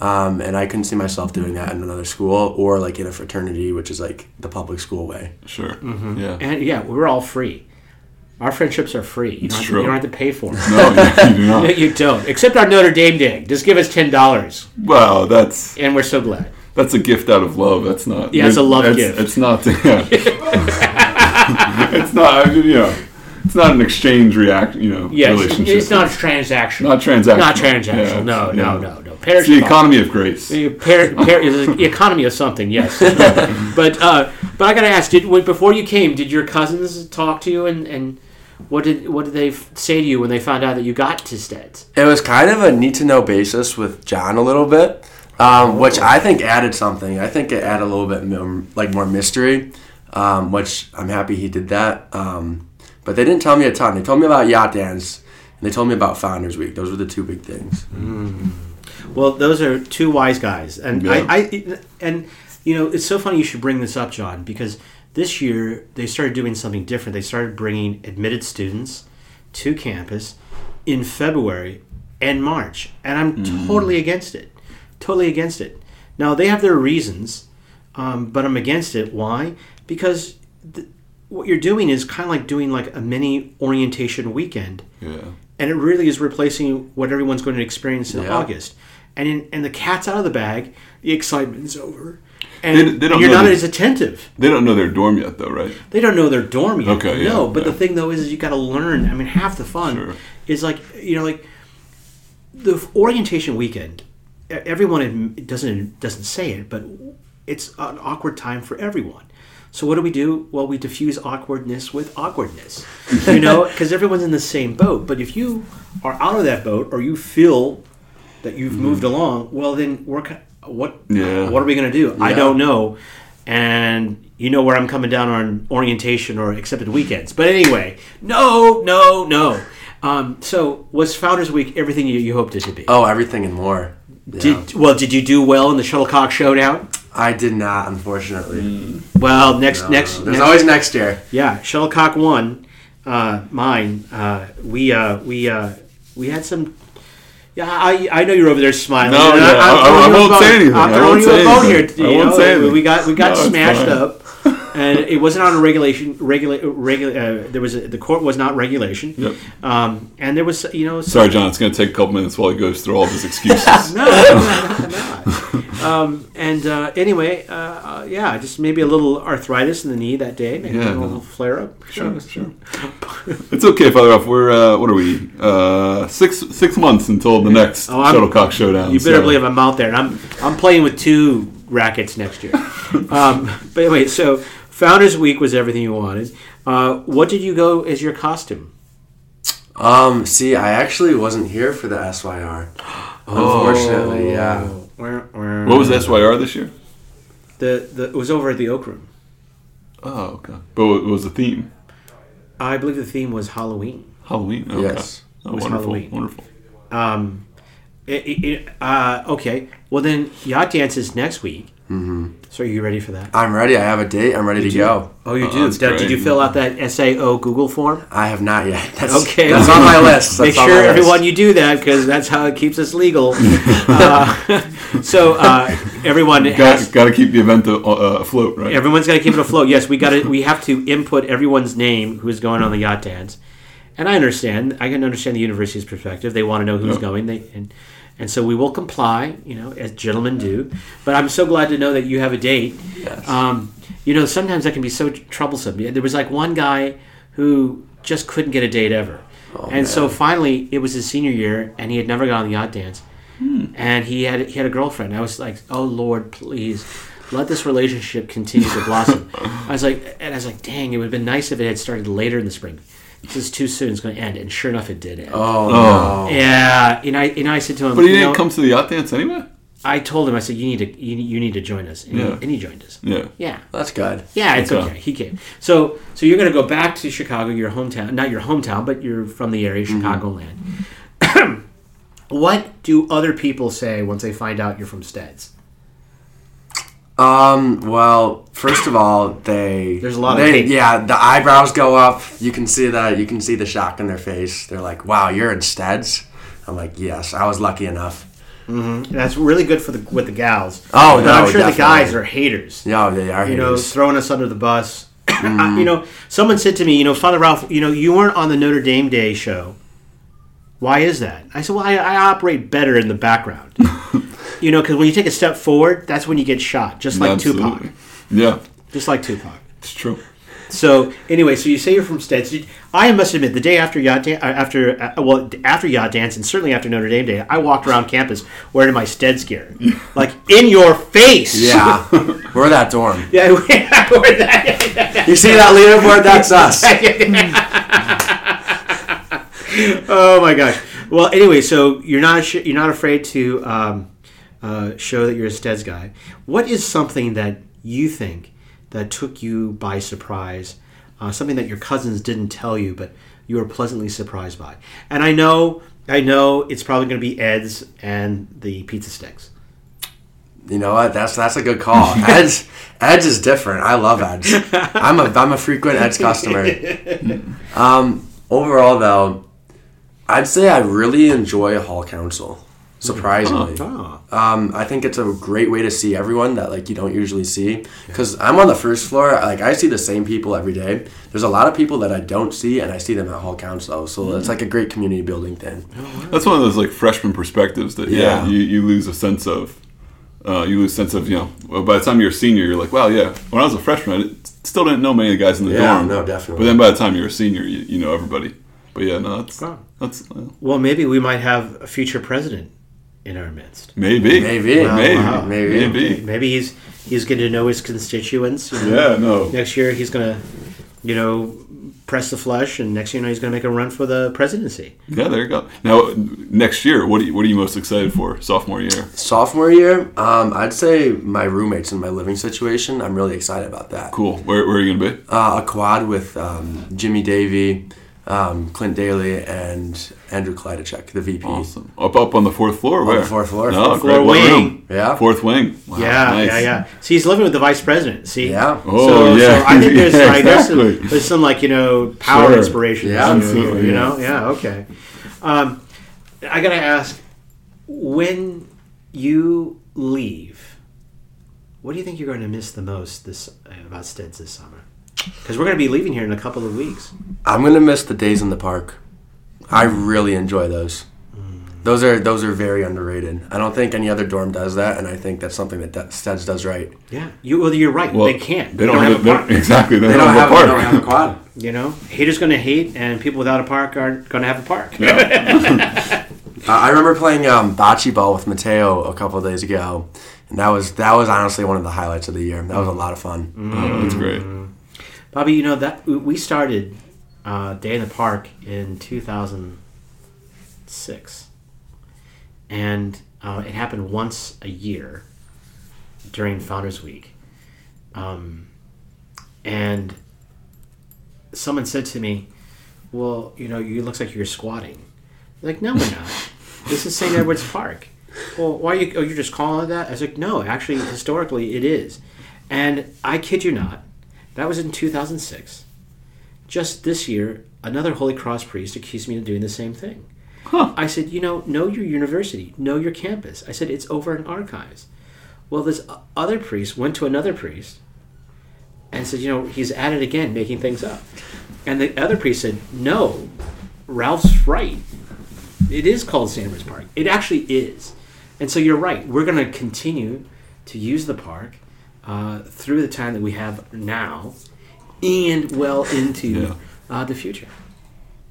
Um, and I couldn't see myself doing that in another school or like in a fraternity, which is like the public school way. Sure. Mm-hmm. Yeah. And yeah, we're all free. Our friendships are free. You don't, have to, true. you don't have to pay for them. No, you, you do not. you don't. Except our Notre Dame dig. Just give us ten dollars, Well, that's and we're so glad. that's a gift out of love. That's not. Yeah, it's a love that's- gift. It's not. Yeah. it's not. You know, it's not an exchange react. You know, Yeah, it's, relationship. it's not transactional. Not transactional. Not transactional. Yeah, no, it's- no, yeah. no, no. Parish It's the economy of grace. The par- par- the economy of something, yes. but uh, but I gotta ask, did when, before you came, did your cousins talk to you and, and what did what did they f- say to you when they found out that you got to Steads? It was kind of a need to know basis with John a little bit. um, which I think added something. I think it added a little bit more, like more mystery, um, which I'm happy he did that. Um, but they didn't tell me a ton. They told me about yacht dance, and they told me about Founders Week. Those were the two big things. Well, those are two wise guys, and Yeah. I, I, and you know, it's so funny you should bring this up, John, because this year they started doing something different. They started bringing admitted students to campus in February and March, and I'm totally against it. Totally against it. Now they have their reasons, um, but I'm against it. Why? Because th- what you're doing is kind of like doing like a mini orientation weekend Yeah. and it really is replacing what everyone's going to experience in Yeah. August. And in, and the cat's out of the bag, the excitement's over, and, They- they and you're not as attentive. They don't know their dorm yet, though, right? They don't know their dorm yet. Okay, yeah, no, but yeah. the thing though is, is you got to learn. I mean, half the fun Sure. is like you know, like the orientation weekend. Everyone doesn't doesn't say it, but it's an awkward time for everyone. So what do we do? Well, we diffuse awkwardness with awkwardness, you know, because everyone's in the same boat. But if you are out of that boat, or you feel that you've moved along, well, then we're what? Yeah. What are we going to do? I don't know, and you know where I'm coming down on orientation or accepted weekends. But anyway, no, no, no. Um, so was Founders Week everything you, you hoped it to be? Oh, everything and more. Yeah. Did well? Did you do well in the shuttlecock showdown? I did not, unfortunately. Well, next No, next, no. There's next always next year. yeah, shuttlecock one. Uh, mine. Uh, we uh, we uh, we had some. Yeah, I, I know you're over there smiling. No, And yeah, I- I- throwing I you a won't bone. say anything. I'm throwing won't you a say bone here. anything. I you won't know, say anything. We got we got No, smashed up, and it wasn't on a regulation. Regula, regula, uh, there was a, the court was not regulation. Yep. Um, and there was you know Sorry, John. It's going to take a couple minutes while he goes through all of his excuses. no, no, no, no. um, and uh, anyway, uh, uh, yeah, just maybe a little arthritis in the knee that day, maybe Yeah, a little no. flare up. Sure, sure. it's okay, Father Ralph. We're uh, what are we? Uh, six six months until the next Oh, shuttlecock showdown. You better so- believe I'm out there, and I'm I'm playing with two rackets next year. um, but anyway, so Founders Week was everything you wanted. Uh, what did you go as your costume? Um, see, I actually wasn't here for the SYR. Unfortunately, yeah. What What was SYR this year? The, the it was over at the Oak Room. Oh, okay. But what was the theme? I believe the theme was Halloween. Halloween. Okay. Yes. Oh, It was wonderful. Halloween. Wonderful. Um, it, it, it- uh, okay, well then yacht dance is next week. Hmm So are you ready for that? I'm ready. I have a date. I'm ready to go. Oh, you Oh, do. that's Did, did you fill out that SAO Google form? I have not yet. That's, Okay, That's well, on my list. Make That's on sure list. everyone you do that because that's how it keeps us legal. uh, so uh, everyone Got has, got to keep the event uh, uh, afloat, right? everyone's got to keep it afloat. Yes, we got to. We have to input everyone's name who's going on the yacht dance, and I understand. I can understand the university's perspective. They want to know who's Yeah. going. They and and so we will comply. You know, as gentlemen do. But I'm so glad to know that you have a date. Yes. Um, you know, sometimes that can be so troublesome. There was like one guy who just couldn't get a date ever. Oh, and so finally, it was his senior year, and he had never gone on the yacht dance. Hmm. And he had he had a girlfriend. I was like, "Oh Lord, please, let this relationship continue to blossom." I was like, and I was like, "Dang, it would have been nice if it had started later in the spring. This is too soon. It's going to end." And sure enough, it did end. Oh, Oh. no. Yeah, and I and I said to him, But he you didn't know, come to the yacht dance anyway. I told him, I said, "You need to you, you need to join us," and, Yeah. he, and he joined us. Yeah. Yeah, That's good. yeah, it's Okay. okay. He came. So so you're going to go back to Chicago, your hometown, not your hometown, but you're from the area, mm-hmm. Chicagoland. what do other people say once they find out you're from Steds? Um. Well, first of all, they There's a lot of they, hate. yeah. The eyebrows go up. You can see that. You can see the shock in their face. They're like, "Wow, you're in Steads." I'm like, "Yes, I was lucky enough." And that's really good for the with the gals. Oh, But no, I'm sure the guys are haters. Yeah, they are. You know, throwing us under the bus. I- you know, someone said to me, you know, Father Ralph, you know, you weren't on the Notre Dame Day show. Why is that? I said, well, I, I operate better in the background. you know, because when you take a step forward, that's when you get shot, just like Tupac. Yeah, Just like Tupac. it's true. So anyway, so you say you're from Steds. Did- I must admit, the day after yacht dan- uh, after uh, well after yacht dance, and certainly after Notre Dame Day, I walked around campus wearing my Steds gear, like in your face. yeah, we're that dorm. yeah. I wore that. You see that leaderboard? That's us. oh my gosh. Well, anyway, so you're not sh- you're not afraid to um, uh, show that you're a Steds guy. What is something that you think that took you by surprise? Uh, something that your cousins didn't tell you, but you were pleasantly surprised by. And I know, I know, it's probably going to be Ed's and the pizza sticks. You know what? That's that's a good call. Ed's Ed's is different. I love Ed's. I'm a I'm a frequent Ed's customer. Um, overall, though, I'd say I really enjoy Hall Council. Surprisingly, Oh, um, I think it's a great way to see everyone that like you don't usually see. Because I'm on the first floor, like I see the same people every day. There's a lot of people that I don't see, and I see them at Hall Council. So it's like a great community building thing. That's one of those like freshman perspectives that yeah, Yeah. you, you lose a sense of. Uh, you lose sense of you know. By the time you're a senior, you're like, wow, yeah. When I was a freshman, I still didn't know many of the guys in the Yeah, dorm. no, definitely. But then by the time you're a senior, you, you know everybody. But yeah, no, that's Oh. that's uh, well, maybe we might have a future president in our midst. maybe, Maybe. Wow, maybe, wow. Maybe. maybe. Maybe he's he's getting to know his constituents. you know. Yeah, no. Next year he's gonna, you know, press the flesh, and next year you know he's gonna make a run for the presidency. Yeah, there you go. Now, next year, what are you, what are you most excited for? Sophomore year. Sophomore year, um, I'd say my roommates and my living situation. I'm really excited about that. Cool. Where, where are you gonna be? Uh, a quad with um, Jimmy Davey, um, Clint Daly, and Andrew Klidacek, the VP. Awesome. Up up on the fourth floor. Where? the fourth floor. No, Fourth floor wing. Yeah. Fourth wing. Wow, yeah, nice. yeah, yeah. See, he's living with the vice president. See, Yeah. Oh so, yeah. So I think there's Yeah, like there's, exactly. some, there's some like you know power Sure. inspiration. Yeah, you, absolutely, You yeah. know, yeah, okay. Um, I gotta ask, when you leave, what do you think you're going to miss the most this uh, about Steds this summer? Because we're going to be leaving here in a couple of weeks. I'm gonna miss the days in the park. I really enjoy those. Those are those are very underrated. I don't think any other dorm does that, and I think that's something that that Steds does right. Yeah, you well, you're right. Well, they can't. They don't, have, a they park. exactly. They, They don't, have, a park. they don't have a quad. You know, haters going to hate, and people without a park aren't going to have a park. Uh, I remember playing um, bocce ball with Mateo a couple of days ago, and that was that was honestly one of the highlights of the year. That was a lot of fun. Oh, that's great. Bobby, you know that we started uh, Day in the Park in 2006, and uh, it happened once a year during Founders Week. Um, and someone said to me, "Well, you know, you looks like you're squatting." Like, no, we're not. this is St. Edward's Park. Well, why are you? Oh, you're just calling it that? I was like, no, actually, historically, it is. And I kid you not, that was in 2006. Just this year, another Holy Cross priest accused me of doing the same thing. I said, you know, know your university, know your campus. I said, it's over in archives. Well, this other priest went to another priest and said, you know, he's at it again, making things up. And the other priest said, no, Ralph's right. It is called St. Ed's Park. It actually is. And so you're right. We're going to continue to use the park uh, through the time that we have now and well into Yeah. uh, the future.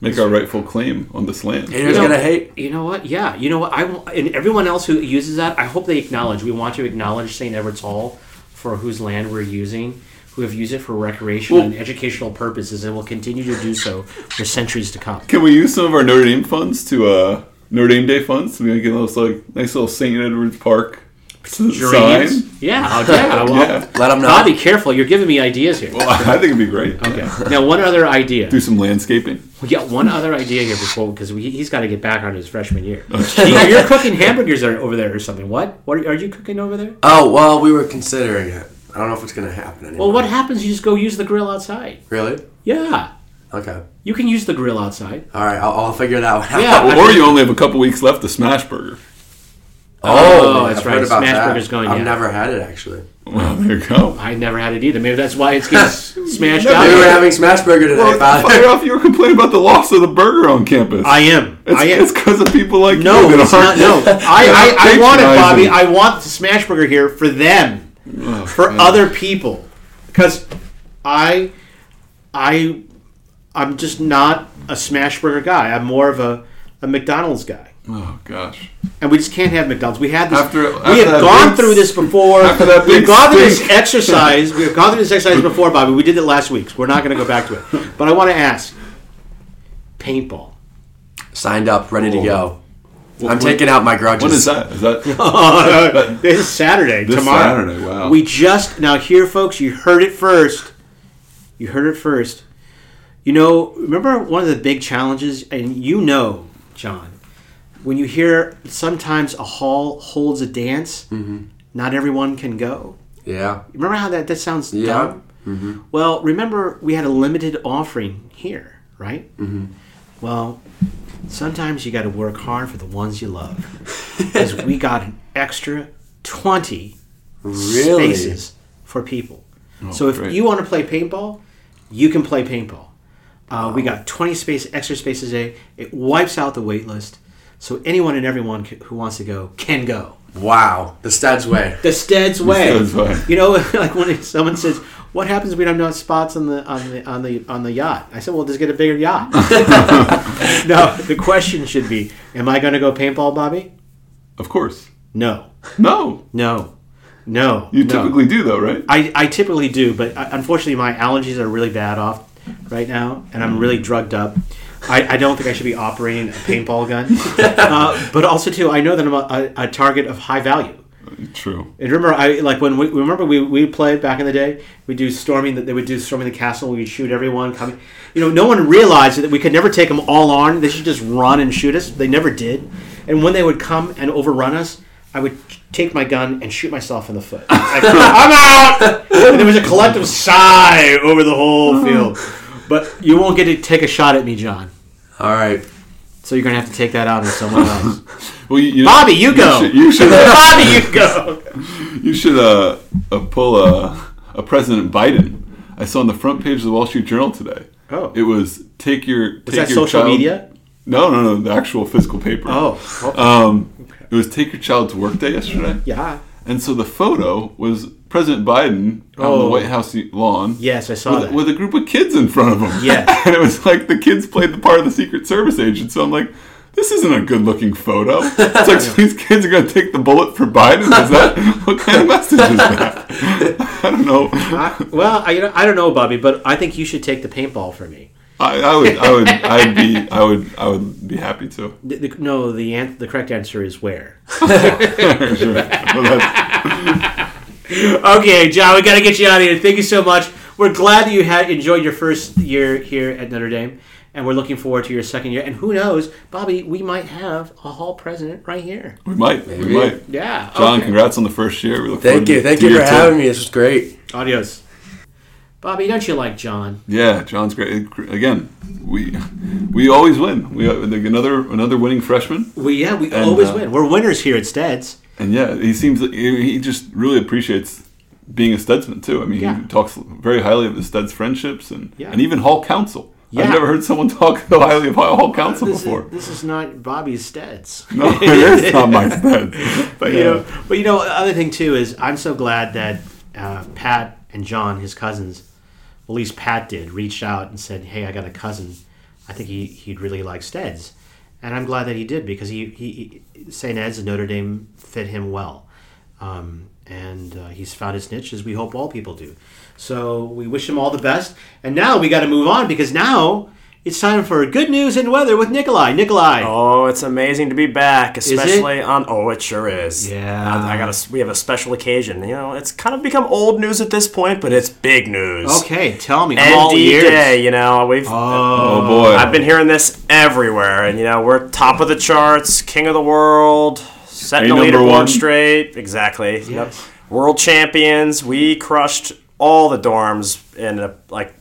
Make our rightful claim on this land. Haters You know- gonna hate. You know what? Yeah. You know what? I want, and everyone else who uses that, I hope they acknowledge. We want to acknowledge St. Edward's Hall for whose land we're using, who have used it for recreation Well- and educational purposes, and will continue to do so for centuries to come. Can we use some of our Notre Dame funds to uh, Notre Dame Day funds to make a nice, like nice little St. Edward's Park s- Geraniums? sign? Yeah. Yeah. Well, Yeah. Let them know. Bobby, careful. You're giving me ideas here. Well, I think it'd be great. Okay. Now, one other idea. Do some landscaping. We got one other idea here before because he's got to get back on his freshman year. Oh, You- You're cooking hamburgers over there or something. What? What are, are you cooking over there? Oh well, we were considering it. I don't know if it's gonna happen anymore. Well, what happens? You just go use the grill outside. Really? Yeah, Okay. you can use the grill outside. All right. I'll, I'll figure it out. Yeah. or you only have a couple weeks left to Smash Burger. Oh, oh I've that's right. about Smash that. Burger's going, I've yeah. never had it actually. Well, there you go. I never had it either. Maybe that's why it's getting smashed never- out. We were having smash burger today, Well, Father. fire off, you were complaining about the loss of the burger on campus. I am. it's, I am. It's because of people like No, you that it's not. No, I, I, I They're want it, Bobby. I want the Smash Burger here for them, Oh, for God. other people, because I, I, I'm just not a Smash Burger guy. I'm more of a, a McDonald's guy. Oh gosh. And we just can't have McDonald's. We had this. After- we after have that gone big- through this before. after that We've gone through this exercise. We've gone through this exercise before, Bobby. We did it last week. So we're not going to go back to it. But I want to ask: paintball. Signed up, ready to go. I'm taking out my grudges. When is that? Is that Oh, this is Saturday. This tomorrow. Saturday, wow. We just now here, folks. You heard it first. You heard it first. You know, remember one of the big challenges, and you know, John, when you hear sometimes a hall holds a dance, Mm-hmm. not everyone can go. Yeah. Remember how that that sounds Yeah. dumb? Well, remember we had a limited offering here, right? Mm-hmm. Well, sometimes you got to work hard for the ones you love, because we got an extra twenty Really? spaces for people. Oh, so if great. you want to play paintball, you can play paintball. Uh, We got 20 space extra spaces a day. It wipes out the wait list. So anyone and everyone who wants to go can go. Wow. The Steads way. The Steads way. Steads way. You know, like when someone says, "What happens if we don't have spots on the on the on the on the yacht?" I said, "Well, just get a bigger yacht." no, the question should be, "Am I going to go paintball, Bobby?" Of course. No, No. no, no. You no. typically do though, right? I, I typically do, but uh, unfortunately, my allergies are really bad off right now, and I'm really drugged up. I, I don't think I should be operating a paintball gun. uh, but also, too, I know that I'm a, a, target of high value. True. And remember, I like when we remember we we played back in the day. We do storming. That they would do storming the castle. We would shoot everyone coming. You know, no one realized that we could never take them all on. They should just run and shoot us. They never did. And when they would come and overrun us, I would take my gun and shoot myself in the foot. Like, I'm out. And there was a collective sigh over the whole field. But you won't get to take a shot at me, John. All right. So you're gonna have to take that out on someone else. Well, you, you Bobby, you go. should, you should, Bobby, you go. you should uh, uh, pull a, a President Biden. I saw on the front page of the Wall Street Journal today. Oh. It was take your. Was take that your social child- media? No, no, no. The actual physical paper. Oh, well, Um, it was take your child to work day yesterday. yeah. And so the photo was President Biden on the Oh. White House lawn. Yes, I saw with, that. with a group of kids in front of him. Yes. and it was like the kids played the part of the Secret Service agent. So I'm like, this isn't a good looking photo. It's like so these kids are going to take the bullet for Biden. Is that what kind of message is that? I don't know. I, well, I, you know, I don't know, Bobby, but I think you should take the paintball for me. I, I would, I would, I'd be, I would, I would be happy to. The, the, no, the an- the correct answer is where. Sure. Well, that's- okay, John, we got to get you out of here. Thank you so much. We're glad that you had enjoyed your first year here at Notre Dame, and we're looking forward to your second year. And who knows, Bobby, we might have a hall president right here. we might, we might. Yeah. John, okay. congrats on the first year. We look Thank forward you. to- Thank to you for year having me. This was great. Adios. Bobby, don't you like John? Yeah, John's great. Again, we we always win. We another another winning freshman, We yeah, we And, always uh, win. We're winners here at Steads. And yeah, he seems he just really appreciates being a Steadsman too. I mean, Yeah. he talks very highly of the Steds friendships and Yeah. and even Hall Council. Yeah. I've never heard someone talk so highly of Hall Council This before. is, this is not Bobby's Steads. No, it is not my Steds. But you know, but you know, the other thing too is I'm so glad that uh, Pat and John, his cousins, at least Pat did, reached out and said, "Hey, I got a cousin. I think he he'd really like Steads," and I'm glad that he did because he, he, St. Ed's and Notre Dame fit him well, um, and uh, he's found his niche as we hope all people do. So we wish him all the best. And now we got to move on because now it's time for good news and weather with Nikolai. Nikolai. Oh, it's amazing to be back, especially on. Oh, it sure is. Yeah. I, I got a. We have a special occasion. You know, it's kind of become old news at this point, but it's big news. Okay, tell me. I'm all ND ears. Day. You know, we've. Oh. oh boy, I've been hearing this everywhere, and you know, we're top of the charts, king of the world, setting the leaderboard straight. Exactly. Yep. World champions. We crushed all the dorms in a like.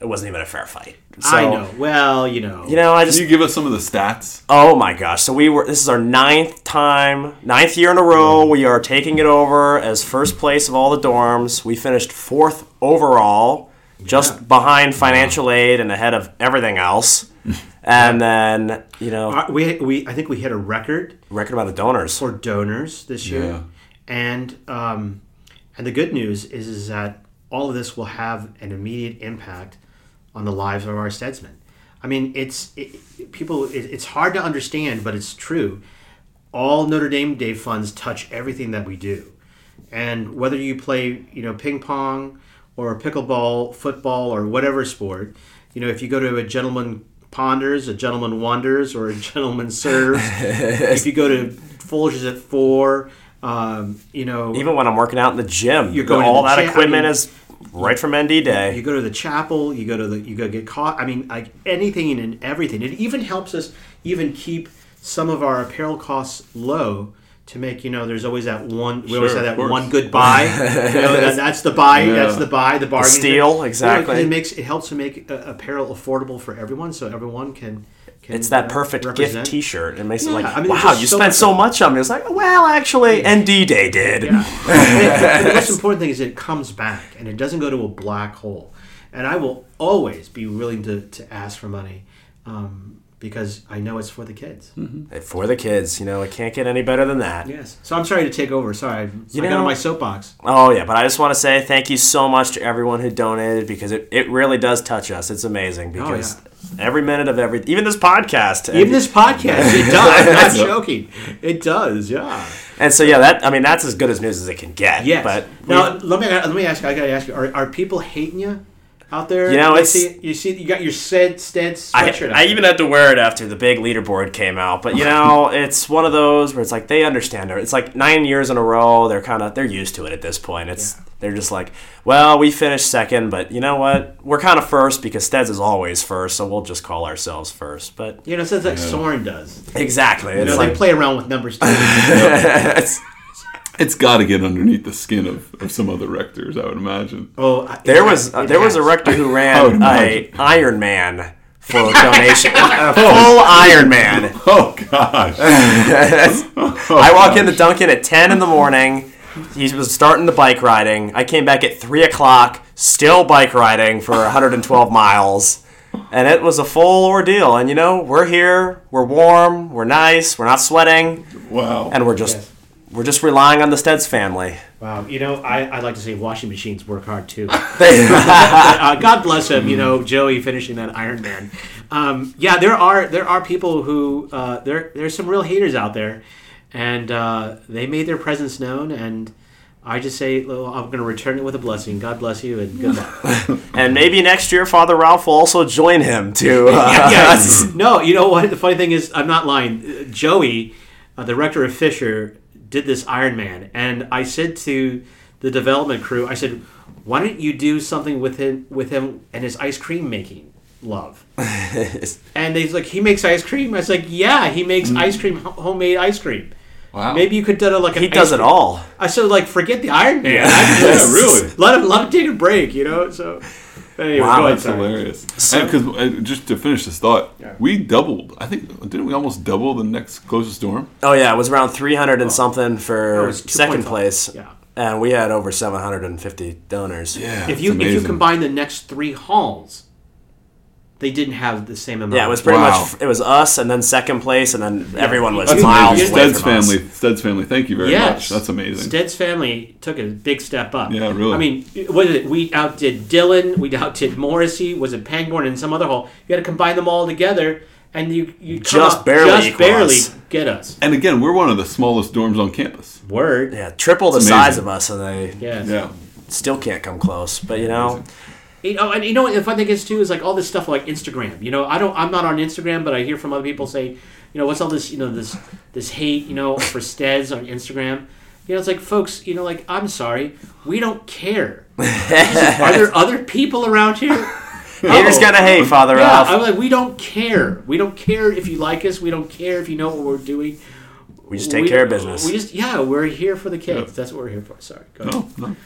It wasn't even a fair fight. So, I know. Well, you know. You know, I just. can just you give us some of the stats? Oh my gosh! So we were. This is our ninth time, ninth year in a row. We are taking it over as first place of all the dorms. We finished fourth overall, just behind financial aid and ahead of everything else. and then you know, Uh, we, we I think we hit a record record amount of donors. for donors this year, Yeah. and um, and the good news is is that all of this will have an immediate impact on the lives of our steadsmen. I mean, it's it, people. It, it's hard to understand, but it's true. All Notre Dame Day funds touch everything that we do, and whether you play, you know, ping pong or pickleball, football, or whatever sport, you know, if you go to a gentleman Ponders, a gentleman wonders, or a gentleman serves. if you go to Folgers at four, um, you know, Even when I'm working out in the gym, You're going to all that I equipment mean- is right from ND Day. you go to the chapel, you go to the, you go get caught. I mean, like anything and everything. It even helps us even keep some of our apparel costs low. To make you know, there's always that one. We always have that one good buy. you know, that, that's the buy. Yeah. That's the buy. The bargain. steal, know, 'cause exactly. it makes it helps to make uh, apparel affordable for everyone, so everyone can. Can It's that perfect represent. gift T-shirt. It makes it like, I mean, wow, you so spent much so much on me. It's like, well, actually, ND Day did. Yeah. And the most important thing is it comes back and it doesn't go to a black hole. And I will always be willing to, to ask for money um, because I know it's for the kids. For the kids, you know, it can't get any better than that. Yes. So I'm sorry to take over. Sorry, You I got on my soapbox. Oh yeah, but I just want to say thank you so much to everyone who donated because it, it really does touch us. It's amazing because every minute of every even this podcast. Even this podcast, it does. I'm not joking. It does. Yeah. and so yeah, that I mean that's as good as news as it can get. Yeah. But now let me let me ask. you, I gotta ask you: Are, are people hating you out there? You know, They it's- see, you see you got your said stead I, sweatshirt. out I even had to wear it after the big leaderboard came out. But you know, it's one of those where it's like they understand it. It's like nine years in a row. They're kind of they're used to it at this point. It's they're just like, well, we finished second, but you know what? We're kind of first because Steds is always first, so we'll just call ourselves first. But you know, it's like Sorin does. exactly, You it's know, like they play around with numbers too. it's- It's got to get underneath the skin of, of some other rectors, I would imagine. oh, there was uh, there was a rector who ran a. Iron Man for a donation, a full Iron Man. Oh gosh! I walk into Duncan at 10 in the morning. He was starting the bike riding. I came back at 3 o'clock, still bike riding for 112 miles. And it was a full ordeal. And you know, we're here, we're warm, we're nice, we're not sweating, Wow. and we're just Yes. We're just relying on the Steds family. Wow, you know, I, I like to say washing machines work hard too. uh, God bless him, you know, Joey finishing that Iron Man. Um, yeah, there are there are people who uh, there there's some real haters out there, and uh, they made their presence known. And I just say well, I'm going to return it with a blessing. God bless you and good luck. And maybe next year Father Ralph will also join him to uh, yeah, yeah. No, you know what? The funny thing is, I'm not lying. Uh, Joey, uh, the rector of Fisher, did this Iron Man, and I said to the development crew, I said, "Why don't you do something with him, with him and his ice cream making love?" and they's like, "He makes ice cream." I was like, "Yeah, he makes mm. ice cream, homemade ice cream." wow. Maybe you could do like an he does it cream- all. I said, like, forget the Iron Man. Yeah, really. Let him let him take a break, you know. So anyway, Wow, go That's sorry. hilarious. Because uh, just to finish this thought, we doubled. I think didn't we almost double the next closest dorm? Oh yeah, it was around 300 and something Oh, for second place. Yeah. And we had over 750 donors. Yeah. if it's you if you combine the next three halls, they didn't have the same amount. Yeah, it was pretty Wow. much it was us and then second place and then everyone was That's miles amazing. away Steds from us. family. Steds family. Thank you very yes, much. That's amazing. Steds family took a big step up. Yeah, really. I mean, what is it? We outdid Dillon. We outdid Morrissey. Was it Pangborn and some other hall? You got to combine them all together, and you you come Just up- barely just barely us. get us. and again, we're one of the smallest dorms on campus. Word. Yeah, triple the It's size of us and they Yes. Yeah. still can't come close. But you know, You know, and you know what the fun thing is too is like all this stuff like Instagram. You know, I don't, I'm not on Instagram, but I hear from other people say, you know, what's all this, you know, this this hate, you know, for Steds on Instagram. You know, it's like, folks, you know, like I'm sorry, we don't care. Are there other people around here? haters Oh. gonna hate Father Yeah, Ralph. I'm like, we don't care. We don't care if you like us. We don't care if you know what we're doing. We just take We- care of business. We just, yeah, we're here for the kids. That's what we're here for. Sorry. Go ahead. No, no.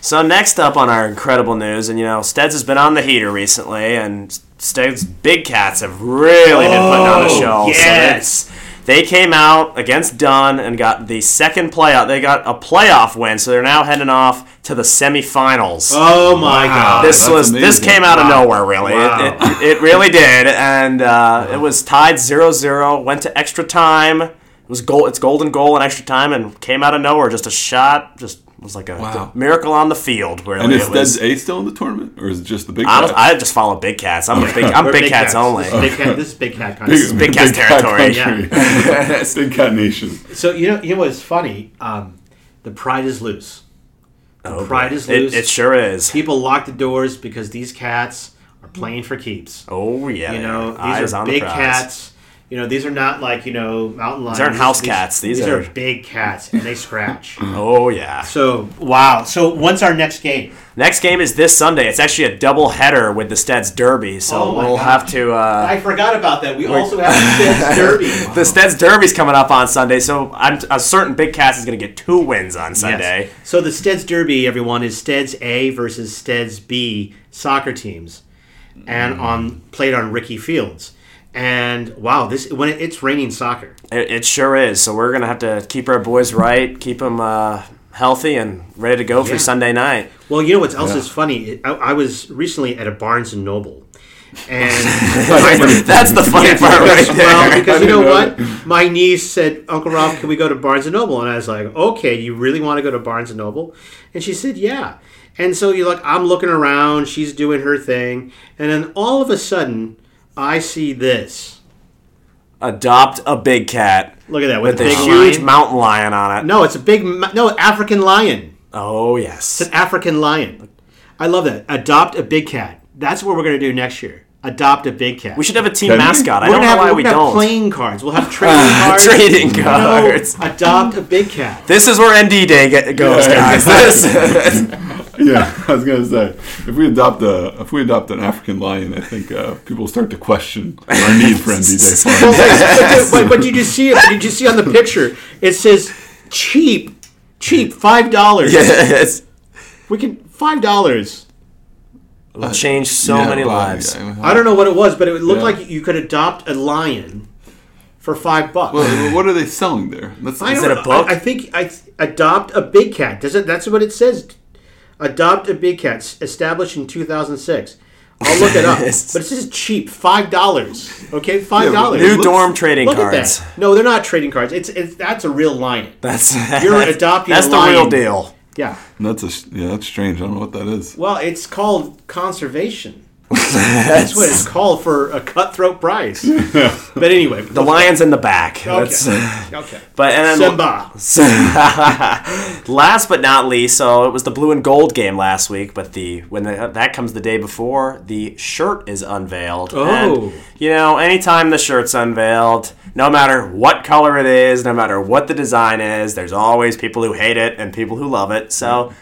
So next up on our incredible news, and you know, Steds has been on the heater recently, and Steds Big Cats have really been putting on the show. So yes. it's- they came out against Dunne and got the second playoff. They got a playoff win, so they're now heading off to the semifinals. Oh my God. this that's was this came out of nowhere really Wow. it, it, it really did and uh, it was tied 0-0 went to extra time it was goal it's golden goal in extra time and came out of nowhere just a shot just was like a Wow. miracle on the field really And is it was Steds A still in the tournament, or is it just the big? I, Cats? I just follow big cats i'm a big i'm We're big, cats, only This is big cat, this is big cat big, content. big Cats territory, country. big cat nation. So you know, you know what's funny? Um, the pride is loose. Oh, pride boy. is loose. it, sure is People lock the doors because these cats are playing for keeps. Oh yeah, You know, these eyes are on the big prize. cats. You know, these are not like you know mountain lions. These aren't house cats. These these are- are big cats, and they scratch. Oh yeah. so wow. So when's our next game? Next game is this Sunday. It's actually a double header with the Steds Derby, so Oh we'll gosh. have to. Uh, I forgot about that. We also have the Steds Derby. the Steds Derby's coming up on Sunday, so I'm a certain Big Cats is going to get two wins on Sunday. Yes. So the Steds Derby, everyone, is Steds A versus Steds B soccer teams, and on played on Ricci Fields. And wow, this when it, it's raining soccer. It, it sure is. So we're going to have to keep our boys right, keep them uh, healthy and ready to go for Sunday night. Well, you know what else is funny? I, I was recently at a Barnes and Noble, and That's the funny part right there. well, because you know what, my niece said, "Uncle Ralph, can we go to Barnes and Noble?" And I was like, "Okay, you really want to go to Barnes and Noble?" And she said, "Yeah." And so you're like, I'm looking around, she's doing her thing, and then all of a sudden, I see this. Adopt a big cat Look at that with, with a a big huge lion. mountain lion on it. No, it's a big no African lion. Oh yes. It's an African lion. I love that. Adopt a big cat. That's what we're gonna do next year. Adopt a big cat. We should have a team Can mascot. I We're don't gonna know have, why we're we gonna have don't. playing cards. We'll have trading cards. Trading No, cards. adopt a big cat. This is where ND Day get, goes, Yeah, guys. This- Yeah, I was gonna say if we adopt a if we adopt an African lion, I think uh, people start to question our need for ND Day Well, but, but, but did you see it? Did you see on the picture? It says cheap, cheap, five dollars. yes. We can five dollars. It'll change so Yeah, many lives. yeah, I don't know what it was, but it looked Yeah. like you could adopt a lion for five bucks. Well, what are they selling there? That's, I Is it a book? I, I think I adopt a big cat. Does it? That's what it says. Adopt a big cat, established in 2006. I'll look it up. but it says cheap, five dollars. Okay, five dollars. New looks- dorm trading Look cards. at that. No, they're not trading cards. It's, it's that's a real lion. That's You're that's, adopting That's a the real deal. Yeah. that's a yeah, that's strange. I don't know what that is. Well, it's called conservation. That's what it's called for a cutthroat price. But anyway, The lion's in the back. That's- Okay. okay. but and then Simba. last but not least, so it was the blue and gold game last week, but the when the, that comes the day before, the shirt is unveiled. Oh. And, you know, anytime the shirt's unveiled, no matter what color it is, no matter what the design is, there's always people who hate it and people who love it. So,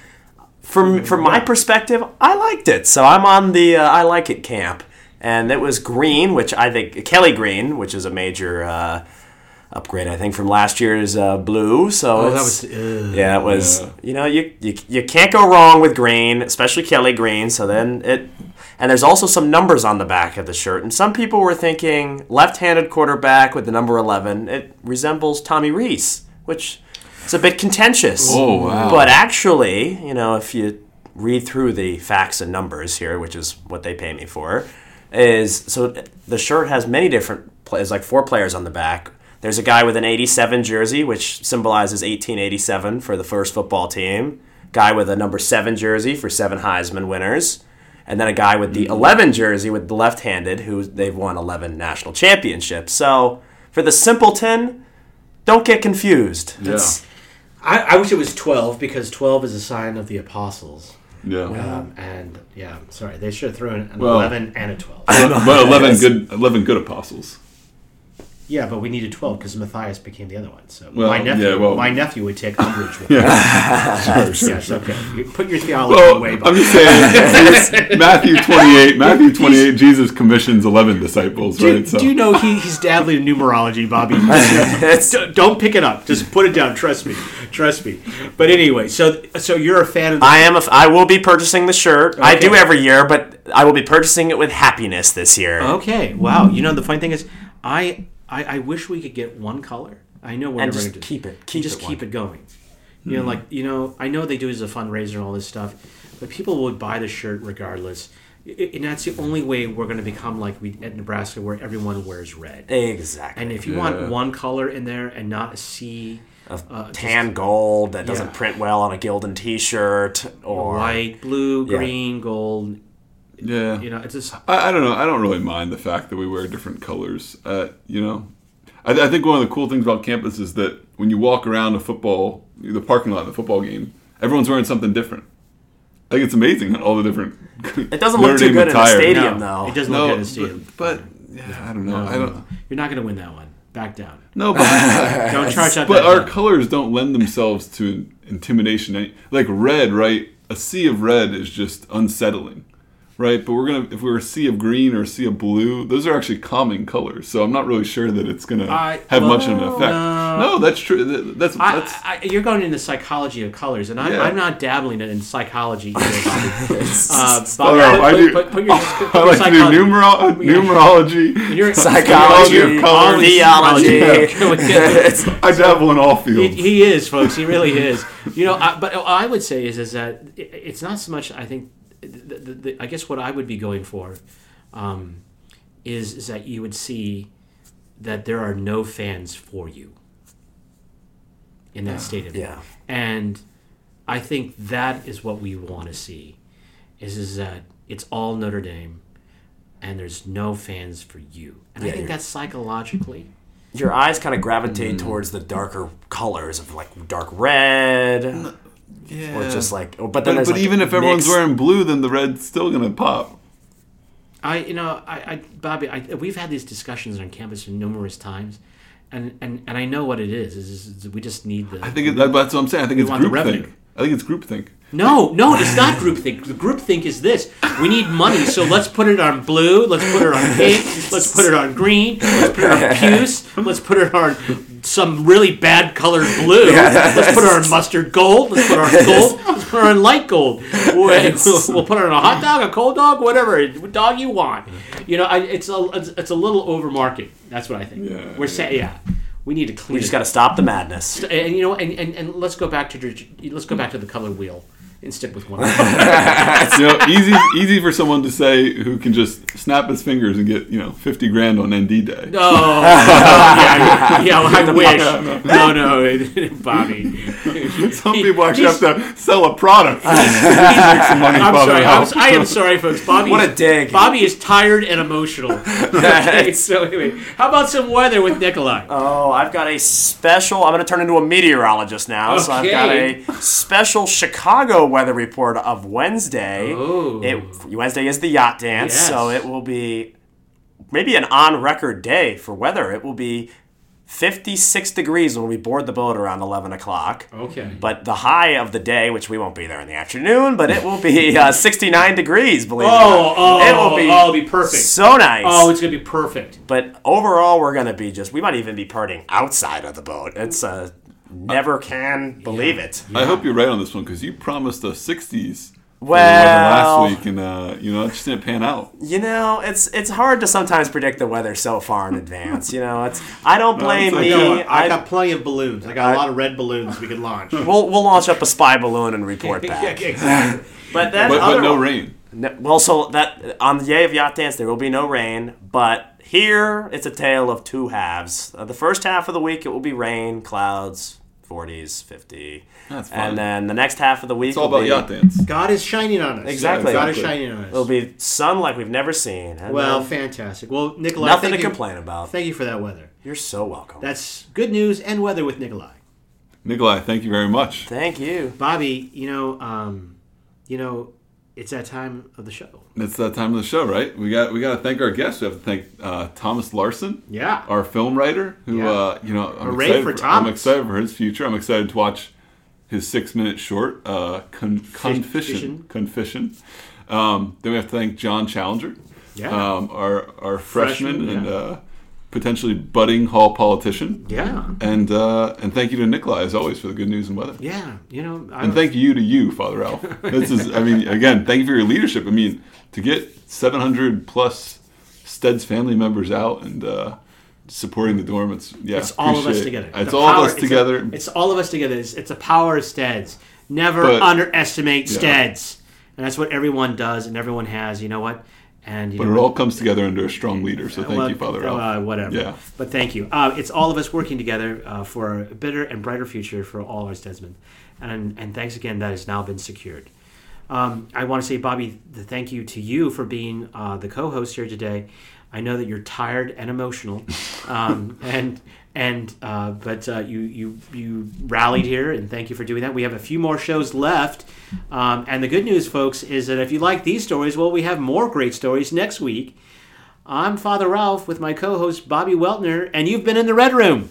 from from my perspective, I liked it. So I'm on the uh, I like it camp, and it was green, which I think Kelly green, which is a major. Uh, Upgrade, I think, from last year's uh, blue. So Oh, that was. Uh, yeah, it was. Yeah. You know, you, you you can't go wrong with green, especially Kelly green. So then it, and there's also some numbers on the back of the shirt. And some people were thinking left-handed quarterback with the number eleven. It resembles Tommy Rees, which is a bit contentious. Oh, wow. But actually, you know, if you read through the facts and numbers here, which is what they pay me for, is so the shirt has many different players, like four players on the back. There's a guy with an 87 jersey, which symbolizes 1887 for the first football team. Guy with a number seven jersey for seven Heisman winners. And then a guy with the mm-hmm. 11 jersey with the left handed, who they've won 11 national championships. So for the simpleton, don't get confused. Yeah, I, I wish it was 12 because 12 is a sign of the apostles. yeah. Um, and yeah, sorry, they should have thrown an Well- 11 and a 12. but eleven good eleven good apostles. Yeah, but we needed 12 because Matthias became the other one. So Well, my nephew, yeah, well- my nephew would take umbrage with that. Sure, sure, Yes, sure. okay. Put your theology Well, away. I'm just saying, Matthew 28, Matthew 28, Jesus commissions 11 disciples, do, right? So, do you know he, he's dabbling in numerology, Bobby? Don't pick it up. Just put it down. Trust me. Trust me. But anyway, so so you're a fan of the I am. A f- I will be purchasing the shirt. I do every year, but I will be purchasing it with happiness this year. Okay. Wow. You know the funny thing is, I I, I wish we could get one color. I know we're And never just gonna keep it- keep just it keep one. it going. You know, hmm. like you know, I know they do as a fundraiser and all this stuff, but people would buy the shirt regardless. And that's the only way we're going to become like we at Nebraska, where everyone wears red. Exactly. And if you Yeah. want one color in there and not a sea, uh, tan gold that doesn't Yeah. print well on a Gildan T-shirt or white, blue, Yeah. green, gold, yeah. you know, it's just I, I don't know. I don't really mind the fact that we wear different colors. Uh, you know, I, I think one of the cool things about campus is that when you walk around a football, the parking lot, of the football game, everyone's wearing something different. I think it's amazing all the different. It doesn't look too good in the stadium, though. It doesn't No, look good in the stadium. but, but yeah, I don't know. I don't. You're not going to win that one. Back down. No, but Don't charge out but our bill. colors don't lend themselves to intimidation. Like red, right? A sea of red is just unsettling, right? But we're gonna if we were a sea of green or a sea of blue, those are actually calming colors. So I'm not really sure that it's gonna I- have much of an effect. no. No, that's true. That- That's I, I, you're going into psychology of colors, and I'm, Yeah. I'm not dabbling in psychology either, Bobby. uh, Oh, Bobby, no, put, I put- do. put- put your, put I your like to do numero- numerology. your- Psychology, of colors. theology. I dabble in all fields. he is, folks. He really is. You know, I, but what I would say is is that it's not so much. I think, the, the, the, I guess what I would be going for, um, is is that you would see that there are no fans for you in that stadium. yeah. and I think that is what we want to see. Is is that it's all Notre Dame, and there's no fans for you. And I think you're- that's psychologically. Your eyes kind of gravitate towards the darker colors of like dark red, yeah. or just like. But then but, but like even if everyone's wearing blue, then the red's still gonna pop. I, you know, I, I Bobby, I, we've had these discussions on campus numerous times, and, and, and I know what it is. Is, is we just need the. I think it, that's what I'm saying. I think it's want the groupthink. I think it's groupthink. No, no, it's not groupthink. The groupthink is this: we need money, so let's put it on blue, let's put it on pink, let's put it on green, let's put it on puce, let's put it on some really bad colored blue, let's put it on mustard gold, let's put it on gold, let's put it on light gold. We'll, we'll put it on a hot dog, a cold dog, whatever dog you want. You know, I, it's a it's, it's a little overmarket. That's what I think. Yeah, We're saying, yeah, we need to clean. we just got to stop the madness. and you know, and, and, and let's go back to the- let's go back to the color wheel and stick with one. you know, easy easy for someone to say who can just snap his fingers and get you know fifty grand on ND day. No, yeah, yeah, well, I wish. No, no, Bobby. Some He- people actually have to sell a product. to make some money I'm Father sorry. I'm, Al. I am sorry, folks. Bobby. What a dig. Bobby is tired and emotional. okay, so anyway, how about some weather with Nikolai? Oh, I've got a special. I'm going to turn into a meteorologist now. So I've got Okay. a special Chicago weather report of Wednesday. It, Wednesday is the yacht dance, Yes. so it will be maybe an on record day for weather. It will be 56 degrees when we board the boat around 11 o'clock. Okay. But the high of the day, which we won't be there in the afternoon, but it will be uh, 69 degrees, believe it Oh, oh, it will be, oh, it'll be perfect. so nice. Oh, it's gonna be perfect. But overall, we're gonna be just. We might even be partying outside of the boat. It's uh, never can believe it. I hope you're right on this one because you promised us sixties. Well- last week, and uh, you know, it just didn't pan out. You know, it's it's hard to sometimes predict the weather so far in advance. You know, it's. I don't blame it's me. okay. I I, got plenty of balloons. I got a lot of red balloons we can launch. we'll we'll launch up a spy balloon and report Yeah, back. exactly. But then, But, but no rain. No, well, so that on the day of yacht dance, there will be no rain. But here, it's a tale of two halves. Uh, the first half of the week, it will be rain, clouds, 40s, 50. That's fine. And then the next half of the week, It's all about be, yacht dance. God is shining on us. Exactly. God is shining on us. It'll be sun like we've never seen. And well, fantastic. Well, Nikolai, nothing to you, complain about. Thank you for that weather. You're so welcome. That's good news and weather with Nikolai. Nikolai, thank you very much. Thank you. Bobby, you know, um, you know, it's that time of the show. It's that time of the show, right? We got we got to thank our guests. We have to thank uh, Thomas Larson, Yeah. our film writer, who Yeah. uh, you know I'm Hooray excited for I'm excited for his future. I'm excited to watch his six minute short, uh, Con- Confission. Confission. Um, then we have to thank John Challenger, Yeah. um, our our freshman, Freshman, and yeah. uh, potentially budding hall politician. Yeah. And uh, and thank you to Nikolai as always for the good news and weather. Yeah. You know, I And thank you to you, Father Alf. This is, I mean, again, thank you for your leadership. I mean, to get 700 plus Steds family members out and uh, supporting the dorm, it's yeah, it's all of us it. together. It's all power- of us it's a- together. It's, all of us together. It's, it's a power of Steds. Never But- underestimate Yeah. Steds. And that's what everyone does and everyone has. You know what? And you but know it all comes together under a strong leader. So thank Well, you, Father uh, Alf. whatever. Yeah. But thank you. Uh, it's all of us working together uh, for a better and brighter future for all our Stedsmen. And, and thanks again. That has now been secured. Um, I want to say, Bobby, the thank you to you for being uh, the co-host here today. I know that you're tired and emotional, um, and and uh, but uh, you you you rallied here, and thank you for doing that. We have a few more shows left, um, and the good news, folks, is that if you like these stories, well, we have more great stories next week. I'm Father Ralph with my co-host Bobby Weltner, and you've been in the Red Room.